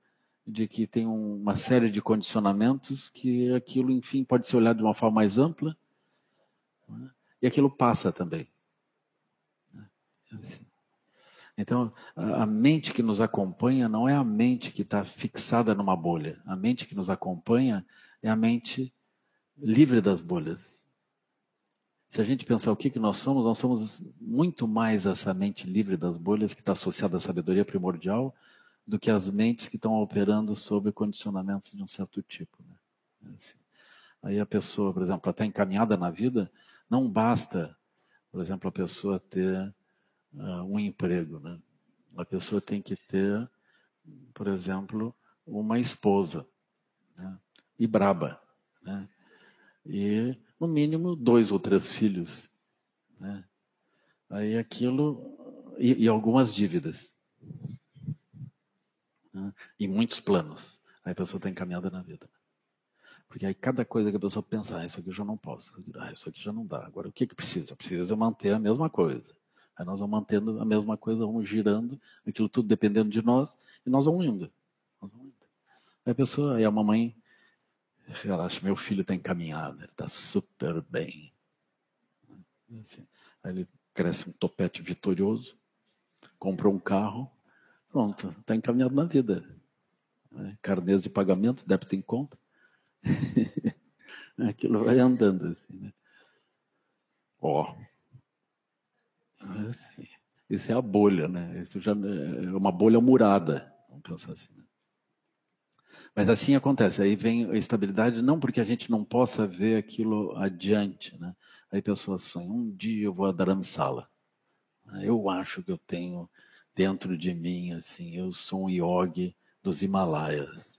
de que tem uma série de condicionamentos que aquilo, enfim, pode ser olhado de uma forma mais ampla né? e aquilo passa também. Né? É assim. Então, a mente que nos acompanha não é a mente que está fixada numa bolha. A mente que nos acompanha é a mente livre das bolhas se a gente pensar o que, que nós somos, nós somos muito mais essa mente livre das bolhas que está associada à sabedoria primordial do que as mentes que estão operando sob condicionamentos de um certo tipo. Né? É assim. Aí a pessoa, por exemplo, estar encaminhada na vida, não basta, por exemplo, a pessoa ter uh, um emprego. Né? A pessoa tem que ter, por exemplo, uma esposa né? e braba. Né? E no mínimo dois ou três filhos. Né? Aí aquilo. E, e algumas dívidas. Né? E muitos planos. Aí a pessoa está encaminhada na vida. Porque aí cada coisa que a pessoa pensa, ah, isso aqui eu já não posso, ah, isso aqui já não dá. Agora o que, que precisa? Precisa manter a mesma coisa. Aí nós vamos mantendo a mesma coisa, vamos girando, aquilo tudo dependendo de nós, e nós vamos indo. Nós vamos indo. Aí a pessoa, aí a mamãe Relaxa, meu filho está encaminhado, ele está super bem. Assim, aí ele cresce um topete vitorioso, comprou um carro, pronto, está encaminhado na vida. É, carnês de pagamento, débito em conta. *laughs* Aquilo vai andando assim, né? Ó. Assim, isso é a bolha, né? Isso já é uma bolha murada. Vamos pensar assim. Né? Mas assim acontece, aí vem a estabilidade, não porque a gente não possa ver aquilo adiante, né? Aí pessoas sonham, um dia eu vou a Dharamsala. Eu acho que eu tenho dentro de mim, assim, eu sou um yogi dos Himalaias.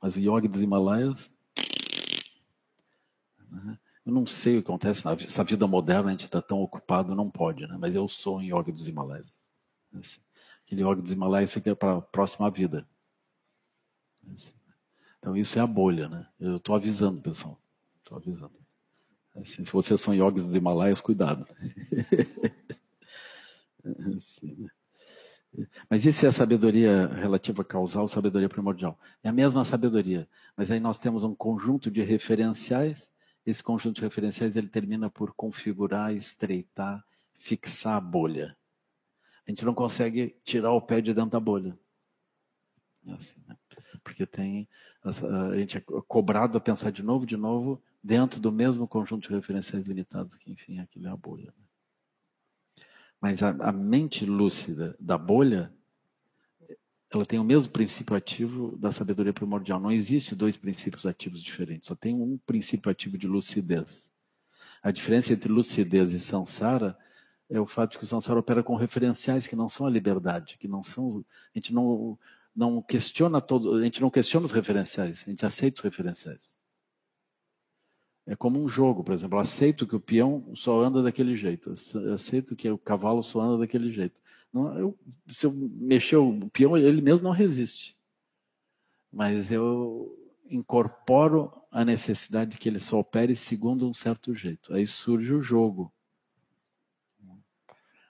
Mas o yogi dos Himalaias, né? eu não sei o que acontece, nessa vida moderna a gente está tão ocupado, não pode, né? Mas eu sou um yogi dos Himalaias. Assim, aquele yogi dos Himalaias fica para a próxima vida. Então isso é a bolha, né? Eu estou avisando, pessoal. Estou avisando. Assim, se vocês são yogis dos Himalaias, cuidado. *laughs* assim, né? Mas isso é a sabedoria relativa causal, sabedoria primordial. É a mesma sabedoria, mas aí nós temos um conjunto de referenciais. Esse conjunto de referenciais ele termina por configurar, estreitar, fixar a bolha. A gente não consegue tirar o pé de dentro da bolha. É assim, né? Porque tem a gente é cobrado a pensar de novo, de novo, dentro do mesmo conjunto de referenciais limitados que, enfim, aquilo é a bolha. Né? Mas a, a mente lúcida da bolha, ela tem o mesmo princípio ativo da sabedoria primordial. Não existe dois princípios ativos diferentes, só tem um princípio ativo de lucidez. A diferença entre lucidez e samsara é o fato de que o samsara opera com referenciais que não são a liberdade, que não são. A gente não, não questiona todo, a gente não questiona os referenciais, a gente aceita os referenciais. É como um jogo, por exemplo. Eu aceito que o peão só anda daquele jeito. Eu aceito que o cavalo só anda daquele jeito. Não, eu, se eu mexer o peão, ele mesmo não resiste. Mas eu incorporo a necessidade de que ele só opere segundo um certo jeito. Aí surge o jogo.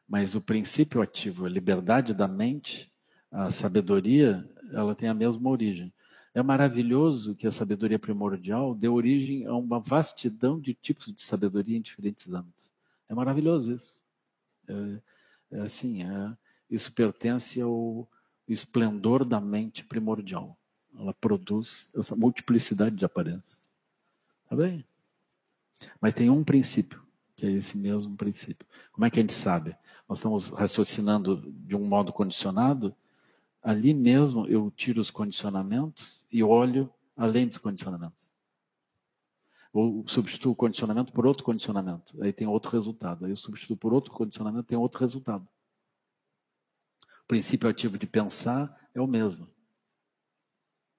Mas o princípio ativo, a liberdade da mente, a sabedoria, ela tem a mesma origem. É maravilhoso que a sabedoria primordial dê origem a uma vastidão de tipos de sabedoria em diferentes âmbitos. É maravilhoso isso. É, é assim, é, isso pertence ao esplendor da mente primordial. Ela produz essa multiplicidade de aparências. Tá bem? Mas tem um princípio, que é esse mesmo princípio. Como é que a gente sabe? Nós estamos raciocinando de um modo condicionado ali mesmo eu tiro os condicionamentos e olho além dos condicionamentos. Ou substituo o condicionamento por outro condicionamento, aí tem outro resultado. Aí eu substituo por outro condicionamento, tem outro resultado. O princípio ativo de pensar é o mesmo,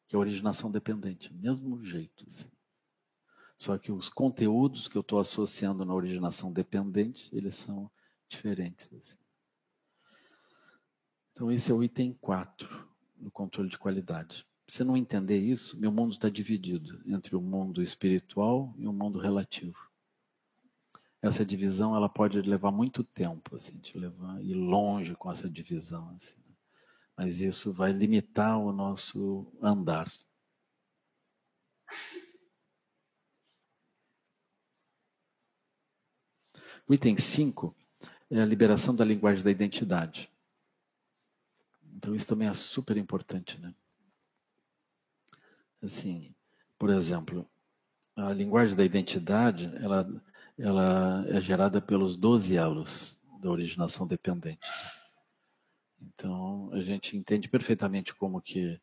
que é a originação dependente, mesmo jeito. Assim. Só que os conteúdos que eu estou associando na originação dependente, eles são diferentes. Assim. Então, esse é o item 4 no controle de qualidade. Se não entender isso, meu mundo está dividido entre o mundo espiritual e o mundo relativo. Essa divisão ela pode levar muito tempo, assim, te levar ir longe com essa divisão, assim, né? mas isso vai limitar o nosso andar. O item 5 é a liberação da linguagem da identidade. Então isso também é super importante, né? Assim, por exemplo, a linguagem da identidade, ela, ela é gerada pelos 12 elos da originação dependente. Então, a gente entende perfeitamente como que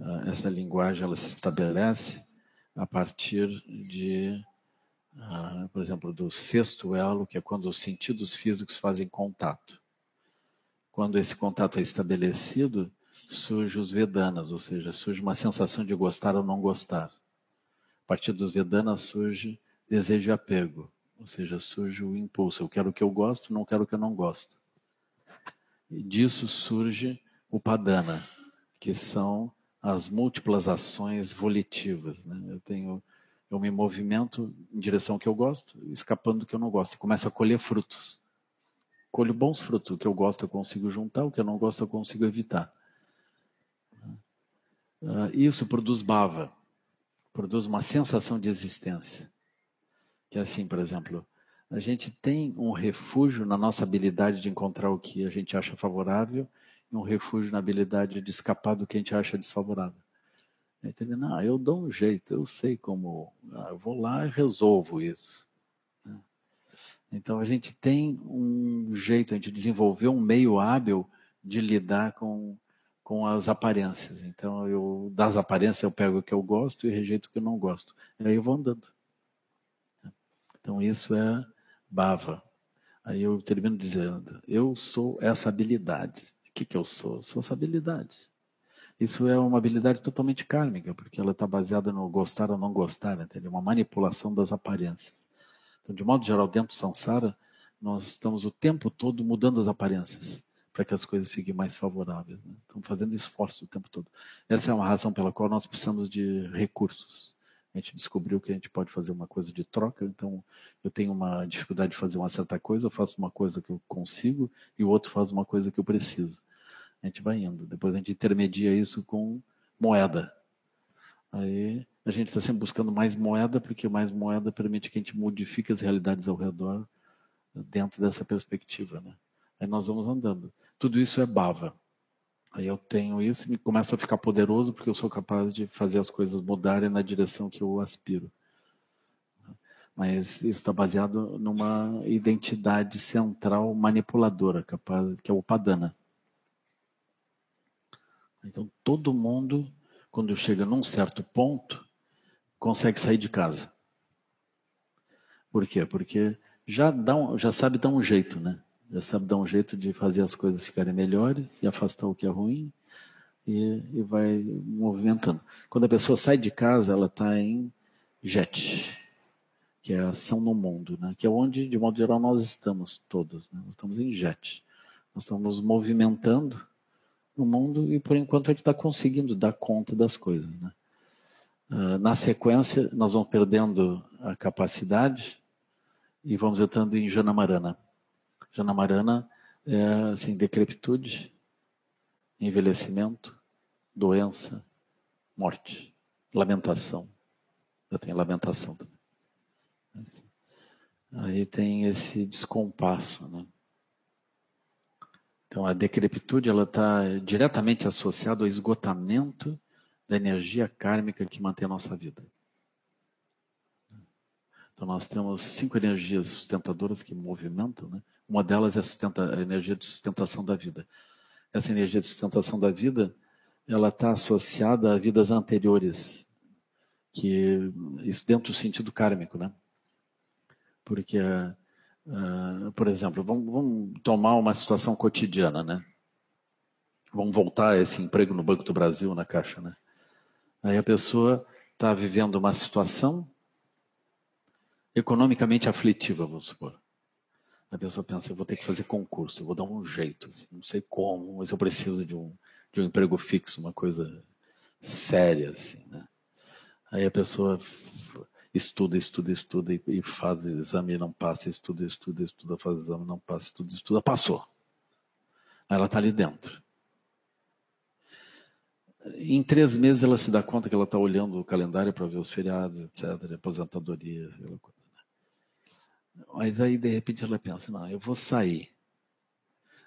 uh, essa linguagem ela se estabelece a partir de, uh, por exemplo, do sexto elo, que é quando os sentidos físicos fazem contato. Quando esse contato é estabelecido, surge os Vedanas, ou seja, surge uma sensação de gostar ou não gostar. A partir dos Vedanas surge desejo e apego, ou seja, surge o impulso. Eu quero o que eu gosto, não quero o que eu não gosto. E disso surge o Padana, que são as múltiplas ações volitivas. Né? Eu tenho, eu me movimento em direção ao que eu gosto, escapando do que eu não gosto. Começo a colher frutos colho bons frutos. O que eu gosto eu consigo juntar, o que eu não gosto eu consigo evitar. Uh, isso produz bava, produz uma sensação de existência. Que é assim, por exemplo, a gente tem um refúgio na nossa habilidade de encontrar o que a gente acha favorável e um refúgio na habilidade de escapar do que a gente acha desfavorável. Entendeu? Não, eu dou um jeito, eu sei como. Ah, eu vou lá e resolvo isso. Então a gente tem um jeito, a gente desenvolveu um meio hábil de lidar com, com as aparências. Então eu das aparências eu pego o que eu gosto e rejeito o que eu não gosto. E aí eu vou andando. Então isso é bava. Aí eu termino dizendo, eu sou essa habilidade. O que, que eu sou? Sou essa habilidade. Isso é uma habilidade totalmente kármica, porque ela está baseada no gostar ou não gostar, entendeu? Uma manipulação das aparências. Então, de modo geral, dentro do samsara, nós estamos o tempo todo mudando as aparências para que as coisas fiquem mais favoráveis. Né? Estamos fazendo esforço o tempo todo. Essa é uma razão pela qual nós precisamos de recursos. A gente descobriu que a gente pode fazer uma coisa de troca, então eu tenho uma dificuldade de fazer uma certa coisa, eu faço uma coisa que eu consigo e o outro faz uma coisa que eu preciso. A gente vai indo. Depois a gente intermedia isso com moeda. Aí a gente está sempre buscando mais moeda, porque mais moeda permite que a gente modifique as realidades ao redor dentro dessa perspectiva. Né? Aí nós vamos andando. Tudo isso é bava. Aí eu tenho isso e me começa a ficar poderoso porque eu sou capaz de fazer as coisas mudarem na direção que eu aspiro. Mas isso está baseado numa identidade central manipuladora, capaz, que é o Padana. Então todo mundo, quando chega num certo ponto, consegue sair de casa. Por quê? Porque já, dá um, já sabe dar um jeito, né? Já sabe dar um jeito de fazer as coisas ficarem melhores e afastar o que é ruim e, e vai movimentando. Quando a pessoa sai de casa, ela está em jet, que é ação no mundo, né? que é onde, de modo geral, nós estamos todos. Né? Nós estamos em jet. Nós estamos nos movimentando no mundo e, por enquanto, a gente está conseguindo dar conta das coisas. Né? Uh, na sequência, nós vamos perdendo a capacidade e vamos entrando em Janamarana. Janamarana é assim, decrepitude, envelhecimento, doença, morte, lamentação. Eu tenho lamentação também. Aí tem esse descompasso, né? Então a decrepitude ela está diretamente associada ao esgotamento da energia kármica que mantém a nossa vida. Então nós temos cinco energias sustentadoras que movimentam, né? Uma delas é a, a energia de sustentação da vida. Essa energia de sustentação da vida, ela está associada a vidas anteriores, que isso dentro do sentido kármico, né? Porque, uh, por exemplo, vamos, vamos, tomar uma situação cotidiana, né? Vamos voltar a esse emprego no Banco do Brasil, na Caixa, né? Aí a pessoa está vivendo uma situação economicamente aflitiva, vamos supor. A pessoa pensa, eu vou ter que fazer concurso, eu vou dar um jeito, assim, não sei como, mas eu preciso de um, de um emprego fixo, uma coisa séria, assim, né? Aí a pessoa estuda, estuda, estuda e, e faz exame e não passa, estuda, estuda, estuda, faz exame, não passa, estuda, estuda, passou. Aí ela está ali dentro. Em três meses ela se dá conta que ela está olhando o calendário para ver os feriados, etc., aposentadoria, aquela coisa. Mas aí, de repente, ela pensa: não, eu vou sair.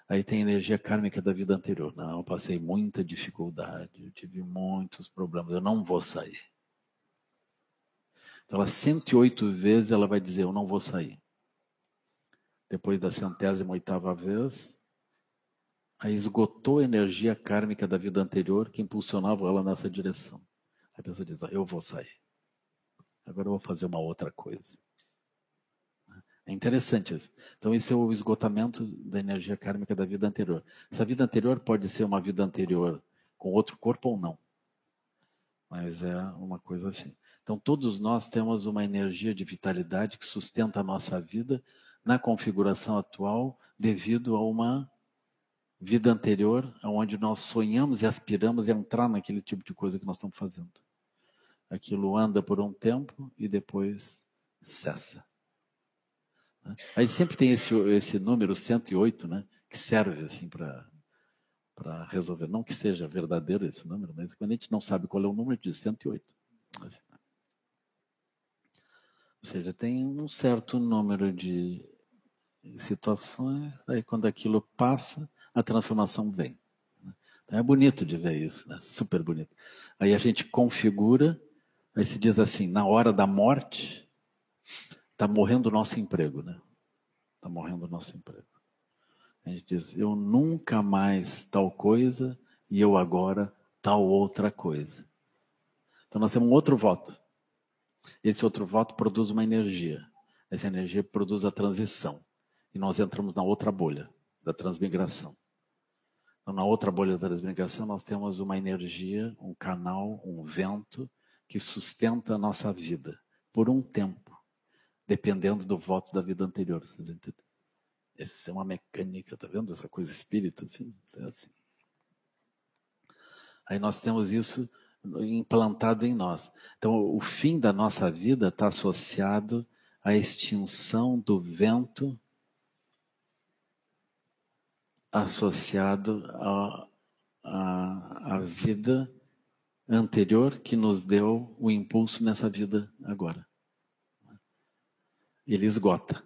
Aí tem energia kármica da vida anterior. Não, eu passei muita dificuldade, eu tive muitos problemas, eu não vou sair. Então, ela 108 vezes ela vai dizer: eu não vou sair. Depois da centésima oitava vez, esgotou a energia kármica da vida anterior que impulsionava ela nessa direção. A pessoa diz: ah, eu vou sair. Agora eu vou fazer uma outra coisa. É interessante isso. Então, esse é o esgotamento da energia kármica da vida anterior. Essa vida anterior pode ser uma vida anterior com outro corpo ou não. Mas é uma coisa assim. Então, todos nós temos uma energia de vitalidade que sustenta a nossa vida na configuração atual devido a uma vida anterior, onde nós sonhamos e aspiramos entrar naquele tipo de coisa que nós estamos fazendo. Aquilo anda por um tempo e depois cessa. A gente sempre tem esse, esse número 108, né? Que serve assim para resolver. Não que seja verdadeiro esse número, mas quando a gente não sabe qual é o número, diz 108. Assim, né? Ou seja, tem um certo número de situações, aí quando aquilo passa, a transformação vem. Né? Então é bonito de ver isso, né? super bonito. Aí a gente configura, aí se diz assim, na hora da morte, Está morrendo o nosso emprego, né? Está morrendo o nosso emprego. A gente diz, eu nunca mais tal coisa e eu agora tal outra coisa. Então nós temos um outro voto. Esse outro voto produz uma energia. Essa energia produz a transição. E nós entramos na outra bolha da transmigração. Então, na outra bolha da transmigração, nós temos uma energia, um canal, um vento que sustenta a nossa vida por um tempo dependendo do voto da vida anterior. Vocês entendem? Essa é uma mecânica, tá vendo? Essa coisa espírita, assim, é assim. Aí nós temos isso implantado em nós. Então, o fim da nossa vida está associado à extinção do vento, associado a a, a vida anterior que nos deu o impulso nessa vida agora. Ele esgota.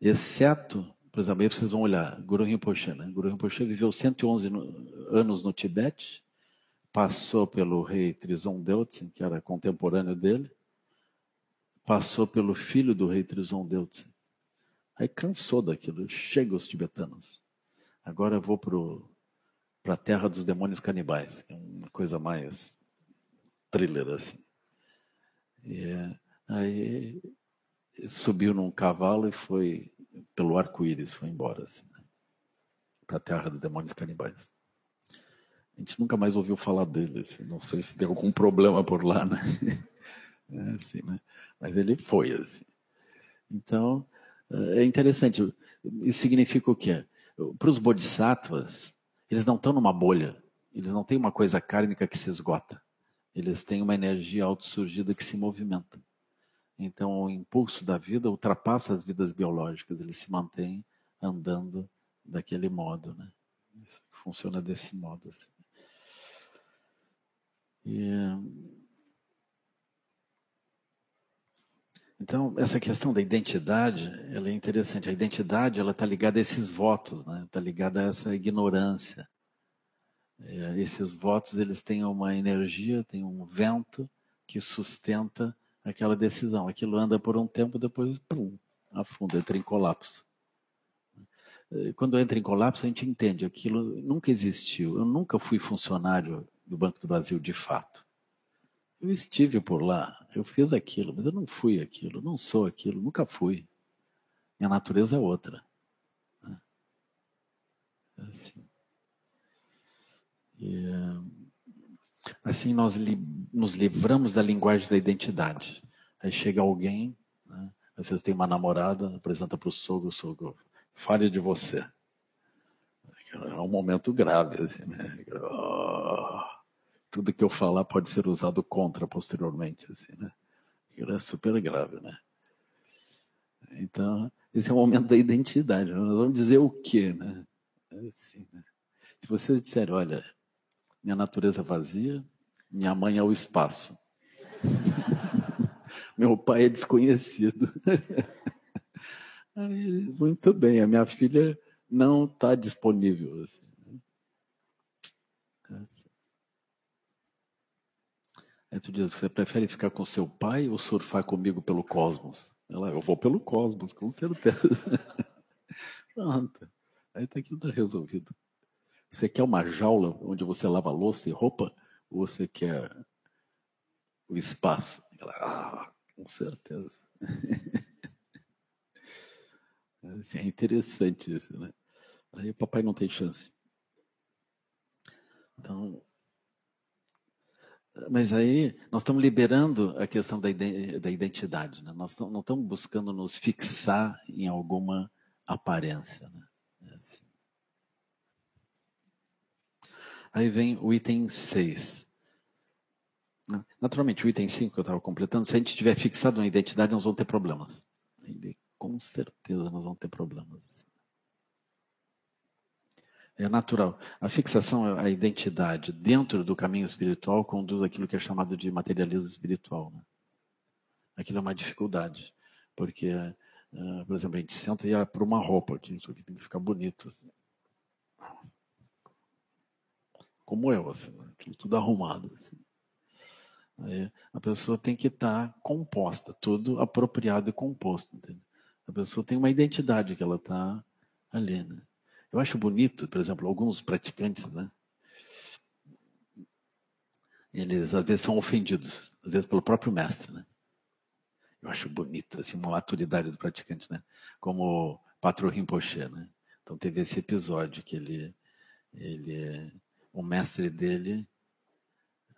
Exceto, por exemplo, aí vocês vão olhar, Guru Rinpoche. Né? Guru Rinpoche viveu 111 anos no Tibete, passou pelo rei Trison Deltsin, que era contemporâneo dele, passou pelo filho do rei Trison Deltsin. Aí cansou daquilo, chega os tibetanos. Agora eu vou para a terra dos demônios canibais, é uma coisa mais thriller assim. E, aí subiu num cavalo e foi pelo arco-íris, foi embora assim, né? para a terra dos demônios canibais. A gente nunca mais ouviu falar dele, assim, não sei se tem algum problema por lá, né? *laughs* É assim, né? Mas ele foi assim. Então, é interessante. Isso significa o quê? Para os bodhisattvas, eles não estão numa bolha. Eles não têm uma coisa kármica que se esgota. Eles têm uma energia autossurgida que se movimenta. Então, o impulso da vida ultrapassa as vidas biológicas. Ele se mantém andando daquele modo, né? Isso funciona desse modo. Assim. E, Então, essa questão da identidade, ela é interessante. A identidade, ela está ligada a esses votos, né? Está ligada a essa ignorância. É, esses votos, eles têm uma energia, têm um vento que sustenta aquela decisão. Aquilo anda por um tempo, depois, pum, afunda, entra em colapso. É, quando entra em colapso, a gente entende, aquilo nunca existiu. Eu nunca fui funcionário do Banco do Brasil de fato. Eu estive por lá, eu fiz aquilo, mas eu não fui aquilo, não sou aquilo, nunca fui. Minha natureza é outra. Né? É assim. E, assim nós li, nos livramos da linguagem da identidade. Aí chega alguém, né? Aí vocês têm uma namorada, apresenta para o sogro, o sogro, fale de você. É um momento grave, assim, né? Oh tudo que eu falar pode ser usado contra posteriormente, assim, né? Aquilo é super grave, né? Então, esse é o momento da identidade. Nós vamos dizer o quê, né? Assim, né? Se vocês disserem, olha, minha natureza é vazia, minha mãe é o espaço. *laughs* Meu pai é desconhecido. *laughs* Muito bem, a minha filha não está disponível. Assim. Aí tu diz, você prefere ficar com seu pai ou surfar comigo pelo cosmos? Ela, eu vou pelo cosmos, com certeza. *laughs* Pronto. Aí tá aquilo tá resolvido. Você quer uma jaula onde você lava louça e roupa? Ou você quer o espaço? Ela, ah, com certeza. *laughs* Assim, é interessante isso, né? Aí o papai não tem chance. Então, mas aí nós estamos liberando a questão da identidade. Né? Nós não estamos buscando nos fixar em alguma aparência. Né? É assim. Aí vem o item 6. Naturalmente, o item 5 que eu estava completando, se a gente estiver fixado na identidade, nós vamos ter problemas. Com certeza nós vamos ter problemas. É natural. A fixação, a identidade dentro do caminho espiritual conduz aquilo que é chamado de materialismo espiritual. Né? Aquilo é uma dificuldade, porque, uh, por exemplo, a gente senta e é por uma roupa, que isso aqui tem que ficar bonito. Assim. Como eu, assim, né? tudo arrumado. Assim. Aí, a pessoa tem que estar tá composta, tudo apropriado e composto. Entendeu? A pessoa tem uma identidade que ela está ali. Né? Eu acho bonito, por exemplo, alguns praticantes, né? Eles às vezes são ofendidos, às vezes pelo próprio mestre, né? Eu acho bonito, assim, uma maturidade do praticante, né? Como o Patro Rinpoche, né? Então teve esse episódio que ele, ele, o mestre dele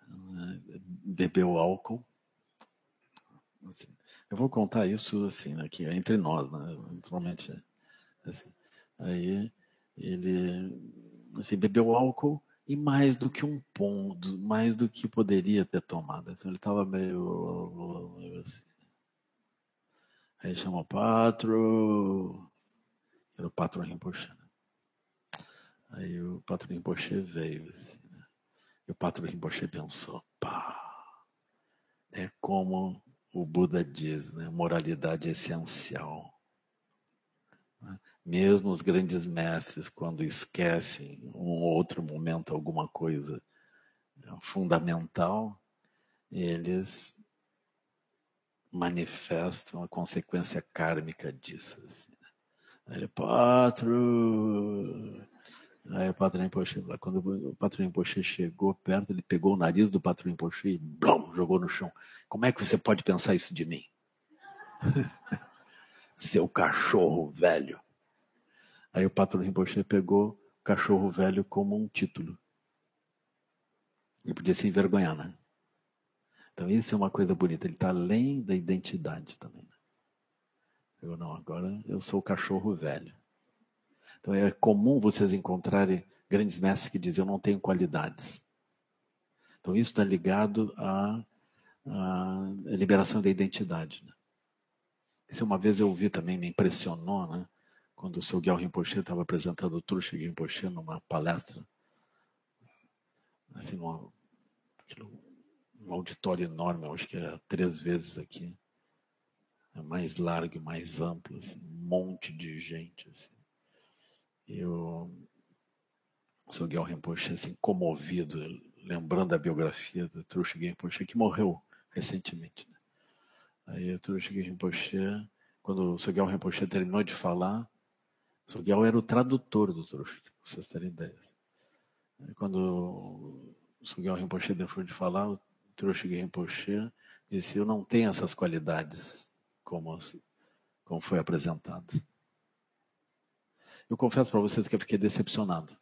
né, bebeu álcool. Assim, eu vou contar isso assim aqui entre nós, né? Naturalmente, assim. Aí ele assim, bebeu álcool e mais do que um ponto, mais do que poderia ter tomado. Então, ele estava meio assim. Aí chamou o Patro, era o Patro Rinpoche. Né? Aí o Patro Rinpoche veio. Assim, né? Patrão Rinpoche pensou, pá, é como o Buda diz, né? moralidade essencial. Mesmo os grandes mestres, quando esquecem um outro momento, alguma coisa fundamental, eles manifestam a consequência kármica disso. Assim, né? Aí Patro! Aí o patrão Rinpoche, quando o patrão Rinpoche chegou perto, ele pegou o nariz do patrão Rinpoche e blum, jogou no chão. Como é que você pode pensar isso de mim? *laughs* Seu cachorro velho. Aí o patrão Rinpoche pegou o cachorro velho como um título. Ele podia se envergonhar, né? Então isso é uma coisa bonita. Ele está além da identidade também. Né? Eu não, agora eu sou o cachorro velho. Então é comum vocês encontrarem grandes mestres que dizem eu não tenho qualidades. Então isso está ligado à, à, liberação da identidade. Né? Isso uma vez eu ouvi também, me impressionou, né? Quando o seu Gyal Rinpoche estava apresentando o Truxa Rinpoche numa palestra, assim, numa, um auditório enorme, acho que era três vezes aqui, é mais largo e mais amplo, assim, um monte de gente. Assim. E o Sogyal Rinpoche, assim, comovido, lembrando a biografia do Truxa Rinpoche, que morreu recentemente. Né? Aí o Truxa Rinpoche, quando o Sogyal Rinpoche terminou de falar, Sogyal era o tradutor do Truxa, para vocês terem ideia. Quando o Sogyal Rinpoche deixou de falar, o Truxa Rinpoche disse, eu não tenho essas qualidades como, como foi apresentado. Eu confesso para vocês que eu fiquei decepcionado.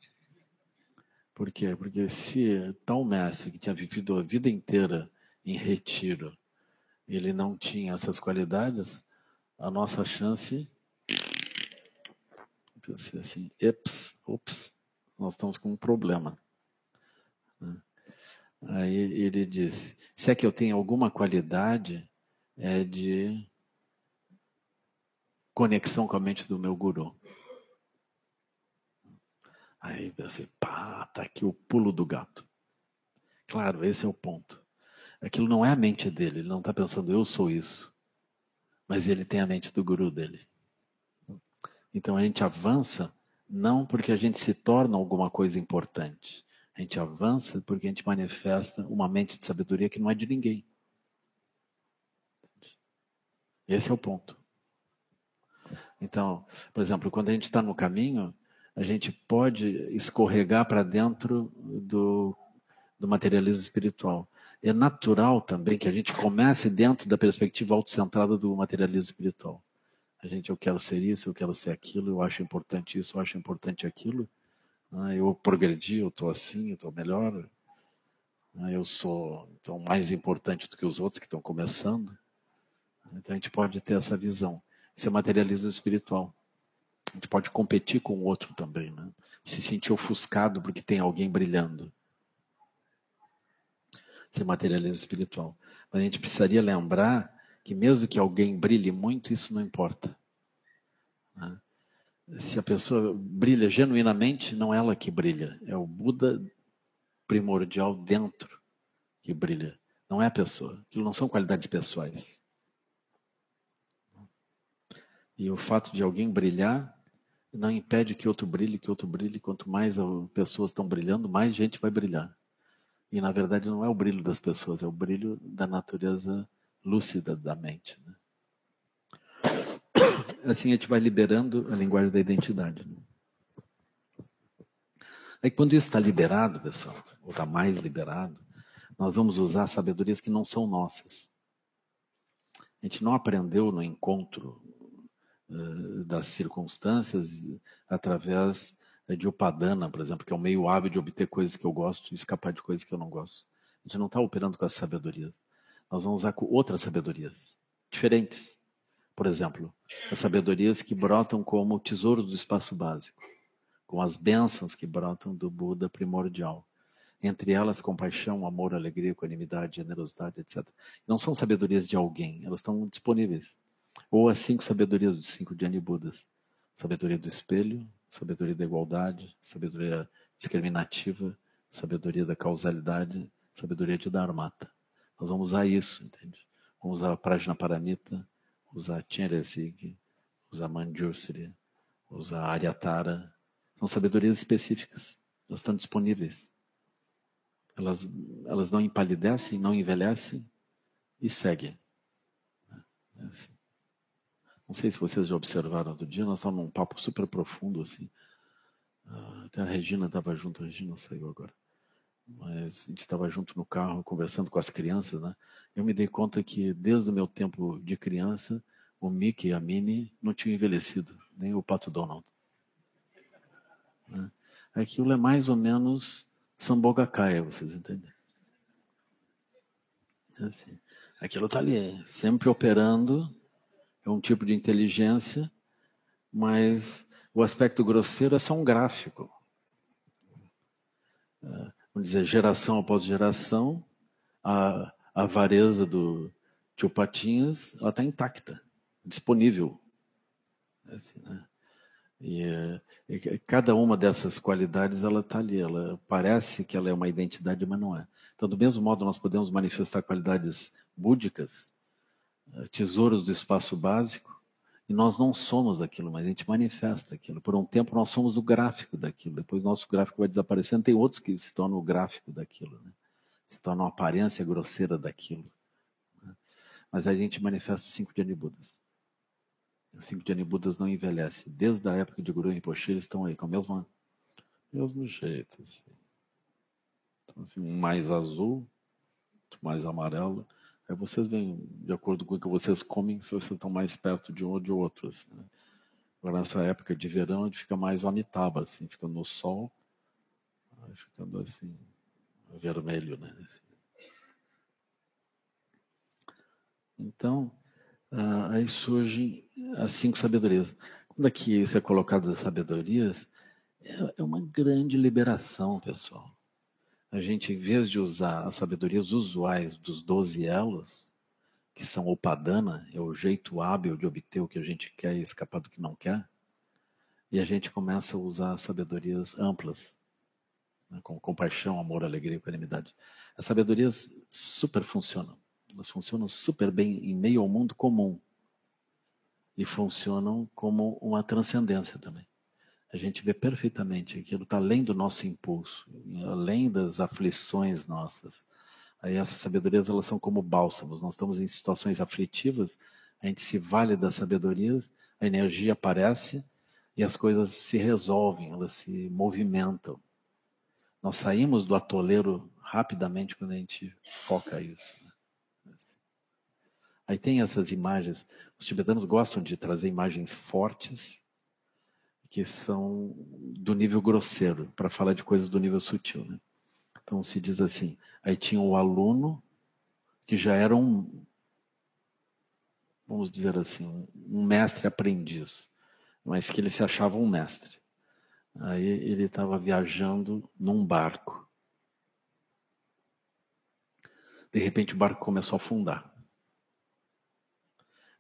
Por quê? Porque se tal mestre que tinha vivido a vida inteira em retiro, ele não tinha essas qualidades, a nossa chance pensei assim, eps, ops, nós estamos com um problema. Né? Aí ele disse, se é que eu tenho alguma qualidade, é de conexão com a mente do meu guru. Aí pensei, pá, tá aqui o pulo do gato. Claro, esse é o ponto. Aquilo não é a mente dele, ele não está pensando, eu sou isso. Mas ele tem a mente do guru dele. Então a gente avança não porque a gente se torna alguma coisa importante. A gente avança porque a gente manifesta uma mente de sabedoria que não é de ninguém. Esse é o ponto. Então, por exemplo, quando a gente está no caminho, a gente pode escorregar para dentro do, do materialismo espiritual. É natural também que a gente comece dentro da perspectiva autocentrada do materialismo espiritual. A gente, eu quero ser isso, eu quero ser aquilo, eu acho importante isso, eu acho importante aquilo. Né? Eu progredi, eu estou assim, eu estou melhor. Né? Eu sou então, mais importante do que os outros que estão começando. Então a gente pode ter essa visão. Isso é materialismo espiritual. A gente pode competir com o outro também, né? Se sentir ofuscado porque tem alguém brilhando. Isso é materialismo espiritual. Mas a gente precisaria lembrar que mesmo que alguém brilhe muito, isso não importa. Né? Se a pessoa brilha genuinamente, não é ela que brilha, é o Buda primordial dentro que brilha. Não é a pessoa. Aquilo não são qualidades pessoais. E o fato de alguém brilhar não impede que outro brilhe, que outro brilhe. Quanto mais pessoas estão brilhando, mais gente vai brilhar. E na verdade não é o brilho das pessoas, é o brilho da natureza lúcida da mente. Né? *coughs* Assim a gente vai liberando a linguagem da identidade. Né? Aí quando isso está liberado, pessoal, ou está mais liberado, nós vamos usar sabedorias que não são nossas. A gente não aprendeu no encontro uh, das circunstâncias através de upadana, por exemplo, que é um meio hábil de obter coisas que eu gosto e escapar de coisas que eu não gosto. A gente não está operando com essa sabedoria. Nós vamos usar outras sabedorias diferentes. Por exemplo, as sabedorias que brotam como tesouros do espaço básico, com as bênçãos que brotam do Buda primordial. Entre elas, compaixão, amor, alegria, equanimidade, generosidade, etc. Não são sabedorias de alguém, elas estão disponíveis. Ou as cinco sabedorias dos cinco Jnani Budas. Sabedoria do espelho, sabedoria da igualdade, sabedoria discriminativa, sabedoria da causalidade, sabedoria de Dharmata. Nós vamos usar isso, entende? Vamos usar a Prajna Paramita, usar Chenresig, usar Manjushri, usar Aryatara. São sabedorias específicas. Elas estão disponíveis. Elas, elas não empalidecem, não envelhecem e seguem. É assim. Não sei se vocês já observaram outro dia, nós estávamos num papo super profundo, assim. Ah, até a Regina estava junto, a Regina saiu agora. Mas a gente estava junto no carro, conversando com as crianças, né? Eu me dei conta que desde o meu tempo de criança, o Mickey e a Minnie não tinham envelhecido, nem o Pato Donald. Né? Aquilo é mais ou menos Sambogacaia, vocês entendem? É assim. Aquilo está ali, sempre operando, é um tipo de inteligência, mas o aspecto grosseiro é só um gráfico. É, vamos dizer, geração após geração, a, a vareza do tio Patinhas está intacta, disponível. É assim, né? E, e, cada uma dessas qualidades ela está ali. Ela parece que ela é uma identidade, mas não é. Então, do mesmo modo, nós podemos manifestar qualidades búdicas, eh, tesouros do espaço básico, e nós não somos aquilo, mas a gente manifesta aquilo. Por um tempo nós somos o gráfico daquilo, depois nosso gráfico vai desaparecendo, tem outros que se tornam o gráfico daquilo, né? se tornam a aparência grosseira daquilo. Né? Mas a gente manifesta os cinco Janibudas. Os cinco Janibudas não envelhecem. Desde a época de Guru Rinpoche, eles estão aí com o mesmo, mesmo jeito. Assim. Então, assim, um mais azul, outro mais amarelo, Aí vocês veem, de acordo com o que vocês comem, se vocês estão mais perto de um ou de outro. Assim, né? Agora, nessa época de verão, a gente fica mais omitaba, assim, fica no sol, ficando assim, vermelho, né? Então, ah, aí surgem as cinco sabedorias. Quando aqui isso é colocado as sabedorias, é, é uma grande liberação, pessoal a gente, em vez de usar as sabedorias usuais dos doze elos, que são o padana, é o jeito hábil de obter o que a gente quer e escapar do que não quer, e a gente começa a usar sabedorias amplas, né, como compaixão, amor, alegria e equanimidade. As sabedorias super funcionam. Elas funcionam super bem em meio ao mundo comum. E funcionam como uma transcendência também a gente vê perfeitamente aquilo está além do nosso impulso, além das aflições nossas. Aí essas sabedorias elas são como bálsamos. Nós estamos em situações aflitivas, a gente se vale das sabedorias, a energia aparece e as coisas se resolvem, elas se movimentam. Nós saímos do atoleiro rapidamente quando a gente foca isso. Né? Aí tem essas imagens. Os tibetanos gostam de trazer imagens fortes que são do nível grosseiro, para falar de coisas do nível sutil. Né? Então se diz assim: aí tinha o aluno que já era um, vamos dizer assim, um mestre aprendiz, mas que ele se achava um mestre. Aí ele estava viajando num barco. De repente o barco começou a afundar.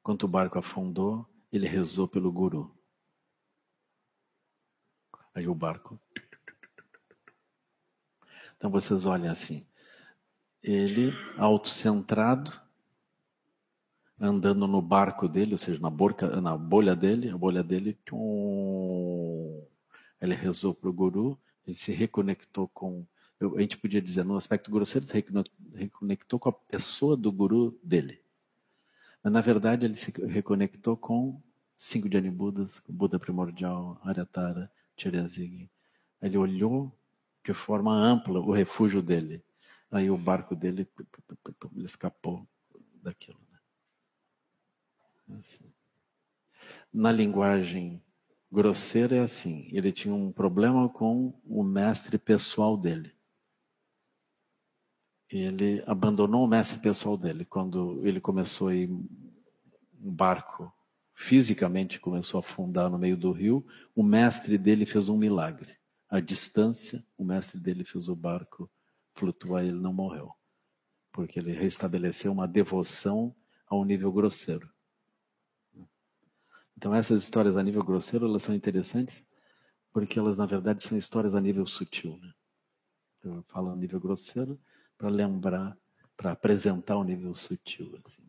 Quando o barco afundou, ele rezou pelo guru. Aí o barco. Então vocês olhem assim. Ele, autocentrado, andando no barco dele, ou seja, na, borca, na bolha dele, a bolha dele, tchum, ele rezou para o guru, ele se reconectou com. A gente podia dizer, no aspecto grosseiro, se reconectou com a pessoa do guru dele. Mas, na verdade, ele se reconectou com cinco Janibudas, o Buda primordial, Aryatara, Tcherezig. Ele olhou de forma ampla o refúgio dele. Aí o barco dele ele escapou daquilo. Né? Assim. Na linguagem grosseira é assim: ele tinha um problema com o mestre pessoal dele. Ele abandonou o mestre pessoal dele quando ele começou a ir um barco fisicamente começou a afundar no meio do rio, o mestre dele fez um milagre. À distância, o mestre dele fez o barco flutuar e ele não morreu. Porque ele restabeleceu uma devoção ao nível grosseiro. Então essas histórias a nível grosseiro, elas são interessantes porque elas na verdade são histórias a nível sutil. Né? Eu falo a nível grosseiro para lembrar, para apresentar o nível sutil. Assim.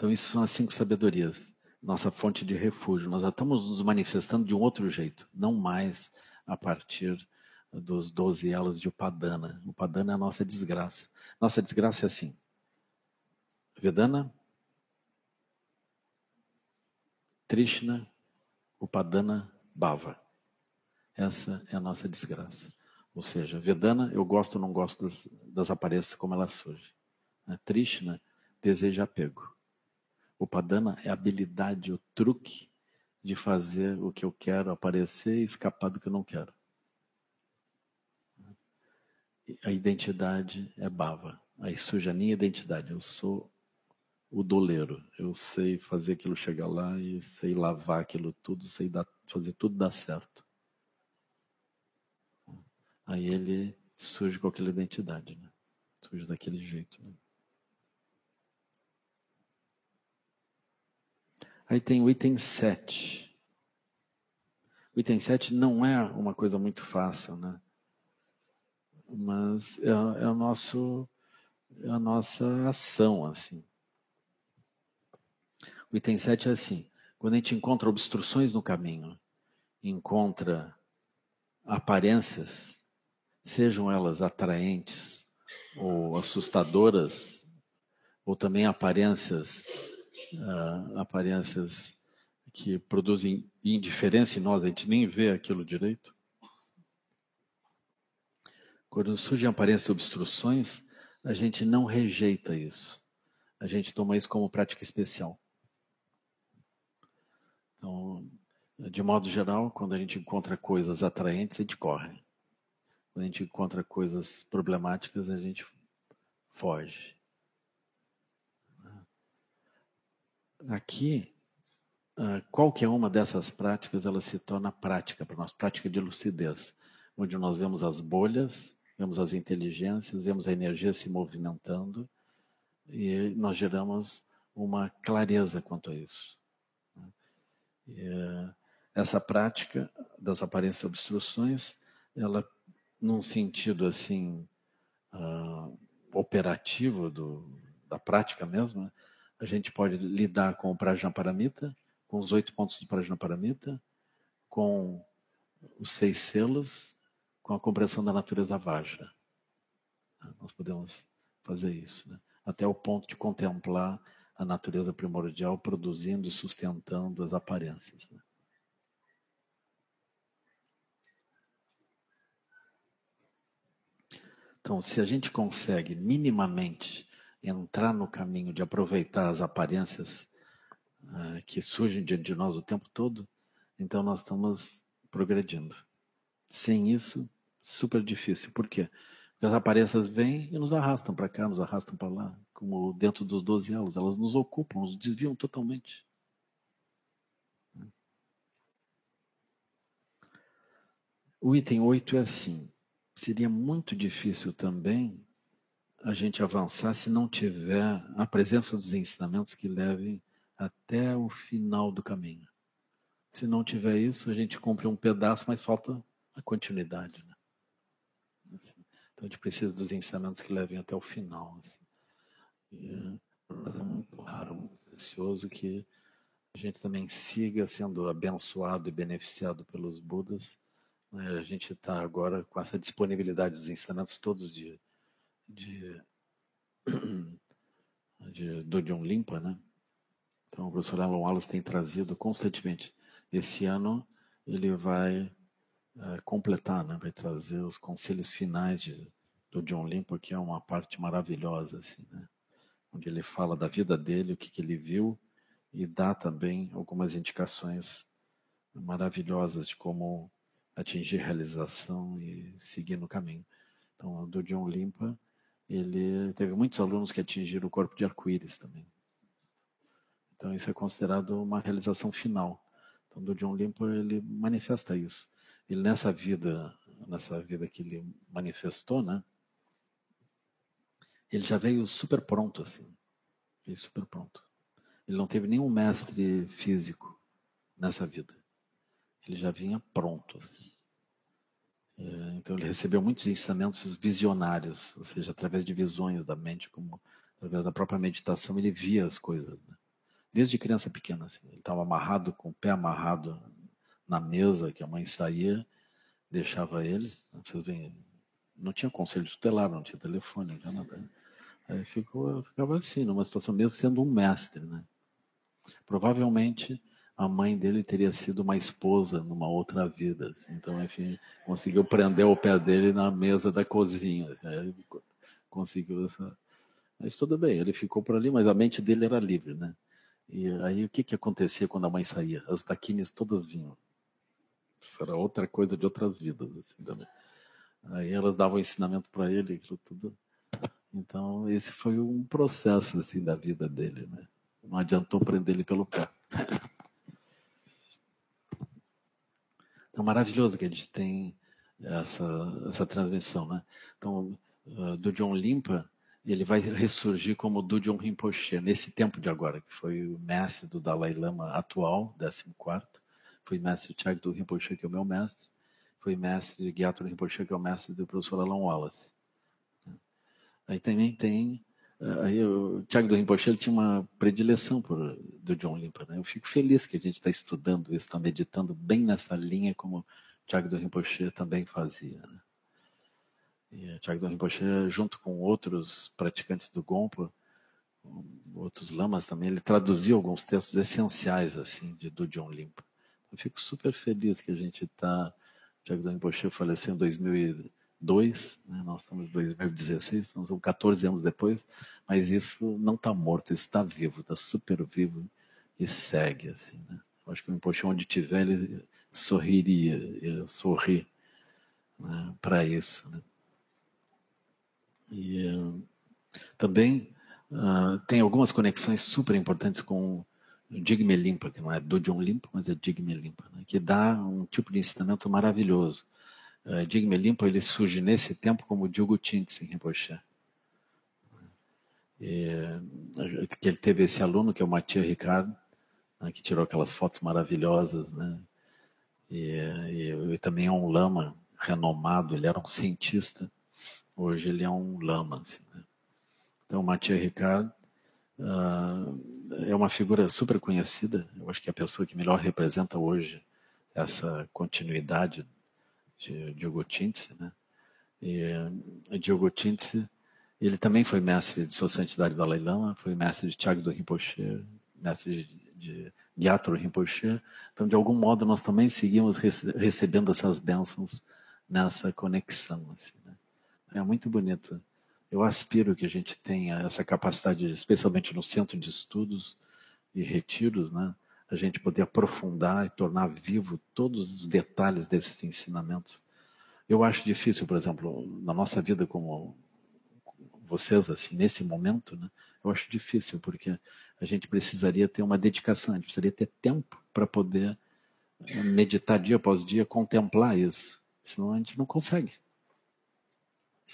Então, isso são as cinco sabedorias, nossa fonte de refúgio. Nós já estamos nos manifestando de um outro jeito, não mais a partir dos doze elos de Upadana. Upadana é a nossa desgraça. Nossa desgraça é assim. Vedana, Trishna, Upadana, Bhava. Essa é a nossa desgraça. Ou seja, Vedana, eu gosto ou não gosto das, das aparências como elas surgem. Trishna, deseja apego. O padana é a habilidade, o truque de fazer o que eu quero aparecer e escapar do que eu não quero. A identidade é bava. Aí surge a minha identidade. Eu sou o doleiro. Eu sei fazer aquilo chegar lá e sei lavar aquilo tudo, sei dar, fazer tudo dar certo. Aí ele surge com aquela identidade, né? Surge daquele jeito. Né? Aí tem o item 7. O item 7 não é uma coisa muito fácil, né? Mas é, é, o nosso, é a nossa ação, assim. O item 7 é assim: quando a gente encontra obstruções no caminho, encontra aparências, sejam elas atraentes ou assustadoras, ou também aparências uh, aparências que produzem indiferença em nós, a gente nem vê aquilo direito. Quando surgem aparências e obstruções, a gente não rejeita isso. A gente toma isso como prática especial. Então, de modo geral, quando a gente encontra coisas atraentes, a gente corre. Quando a gente encontra coisas problemáticas, a gente foge. Aqui, ah, qualquer uma dessas práticas, ela se torna prática para nós, prática de lucidez, onde nós vemos as bolhas, vemos as inteligências, vemos a energia se movimentando e nós geramos uma clareza quanto a isso. Eh, essa prática das aparências e obstruções, ela, num sentido assim uh, operativo do, da prática mesmo, a gente pode lidar com o Prajnaparamita, com os oito pontos do Prajnaparamita, com os seis selos, com a compreensão da natureza Vajra. Nós podemos fazer isso, né? até o ponto de contemplar a natureza primordial produzindo e sustentando as aparências. Né? Então, se a gente consegue minimamente entrar no caminho de aproveitar as aparências uh, que surgem diante de nós o tempo todo, então nós estamos progredindo. Sem isso, super difícil. Por quê? Porque as aparências vêm e nos arrastam para cá, nos arrastam para lá, como dentro dos 12 elos. Elas nos ocupam, nos desviam totalmente. O item 8 é assim. Seria muito difícil também a gente avançar se não tiver a presença dos ensinamentos que levem até o final do caminho. Se não tiver isso, a gente cumpre um pedaço, mas falta a continuidade. Né? Assim, então a gente precisa dos ensinamentos que levem até o final. Assim. E é muito raro, muito precioso que a gente também siga sendo abençoado e beneficiado pelos Budas. Né? A gente está agora com essa disponibilidade dos ensinamentos todos os dias de, *clears throat* de, do John Limpa, né? Então, o professor Alan Wallace tem trazido constantemente. Esse ano ele vai é, completar, né? vai trazer os conselhos finais de, do John Limpa, que é uma parte maravilhosa, assim, né? onde ele fala da vida dele, o que, que ele viu, e dá também algumas indicações maravilhosas de como atingir realização e seguir no caminho. Então, do John Limpa, ele teve muitos alunos que atingiram o corpo de arco-íris também. Então isso é considerado uma realização final. Então do John Limpo ele manifesta isso. Ele nessa vida, nessa vida que ele manifestou, né? Ele já veio super pronto assim. Veio super pronto. Ele não teve nenhum mestre físico nessa vida. Ele já vinha pronto. Assim. É, então ele recebeu muitos ensinamentos visionários, ou seja, através de visões da mente, como através da própria meditação ele via as coisas. Né? Desde criança pequena, assim, ele estava amarrado, com o pé amarrado na mesa que a mãe saía, deixava ele. Vocês veem, não tinha conselho tutelar, não tinha telefone, não tinha nada. Aí ficou, ficava assim, numa situação, mesmo sendo um mestre, né? Provavelmente a mãe dele teria sido uma esposa numa outra vida. Assim. Então, enfim, conseguiu prender o pé dele na mesa da cozinha. Aí conseguiu essa. Mas tudo bem, ele ficou por ali, mas a mente dele era livre, né? E aí o que, que acontecia quando a mãe saía? As taquines todas vinham. Isso era outra coisa de outras vidas, assim, também. Aí elas davam ensinamento para ele, aquilo tudo. Então, esse foi um processo, assim, da vida dele, né? Não adiantou prender ele pelo pé. É maravilhoso que a gente tem essa, essa transmissão, né? Então, uh, do John Limpa, ele vai ressurgir como do John Rinpoche, nesse tempo de agora, que foi o mestre do Dalai Lama atual, 14 foi mestre Chag do Rinpoche, que é o meu mestre, foi mestre de Gyatro Rinpoche, que é o mestre do professor Alan Wallace. Aí também tem Aí o Tiago do Rinpoche tinha uma predileção por do John Limpa. Né? Eu fico feliz que a gente está estudando isso, está meditando bem nessa linha como o Tiago do Rinpoche também fazia. Né? E o Tiago do Rinpoche, junto com outros praticantes do Gompa, outros lamas também, ele traduziu alguns textos essenciais assim de, do John Limpa. Eu fico super feliz que a gente está... Tiago do Rinpoche faleceu em 2000 2, né? nós estamos em 2016, nós somos 14 anos depois, mas isso não está morto, isso está vivo, está super vivo e segue assim. Né? Acho que o Imposto, onde tiver, ele sorriria, ia sorrir né? para isso. Né? E uh, também uh, tem algumas conexões super importantes com Digme Limpa, que não é do John Limpa, mas é Digme Limpa, né? que dá um tipo de ensinamento maravilhoso uh, Digme Limpo ele surge nesse tempo como Diogo Tintsin Rinpoche. E, que ele teve esse aluno que é o Mathieu Ricardo, né, que tirou aquelas fotos maravilhosas, né? E, e, e, também é um lama renomado, ele era um cientista, hoje ele é um lama. Assim, né? Então, o Mathieu Ricardo uh, é uma figura super conhecida, eu acho que é a pessoa que melhor representa hoje essa continuidade de Diogo Tintse, né? E Diogo Tintse, ele também foi mestre de Sua Santidade Dalai Lama, foi mestre de Tiago do Rinpoche, mestre de, de Gyatro Rinpoche. Então, de algum modo, nós também seguimos rece recebendo essas bênçãos nessa conexão. Assim, né? É muito bonito. Eu aspiro que a gente tenha essa capacidade, especialmente no centro de estudos e retiros, né? A gente poder aprofundar e tornar vivo todos os detalhes desses ensinamentos. Eu acho difícil, por exemplo, na nossa vida como vocês, assim, nesse momento, né? Eu acho difícil, porque a gente precisaria ter uma dedicação, a gente precisaria ter tempo para poder eh, meditar dia após dia, contemplar isso. Senão a gente não consegue.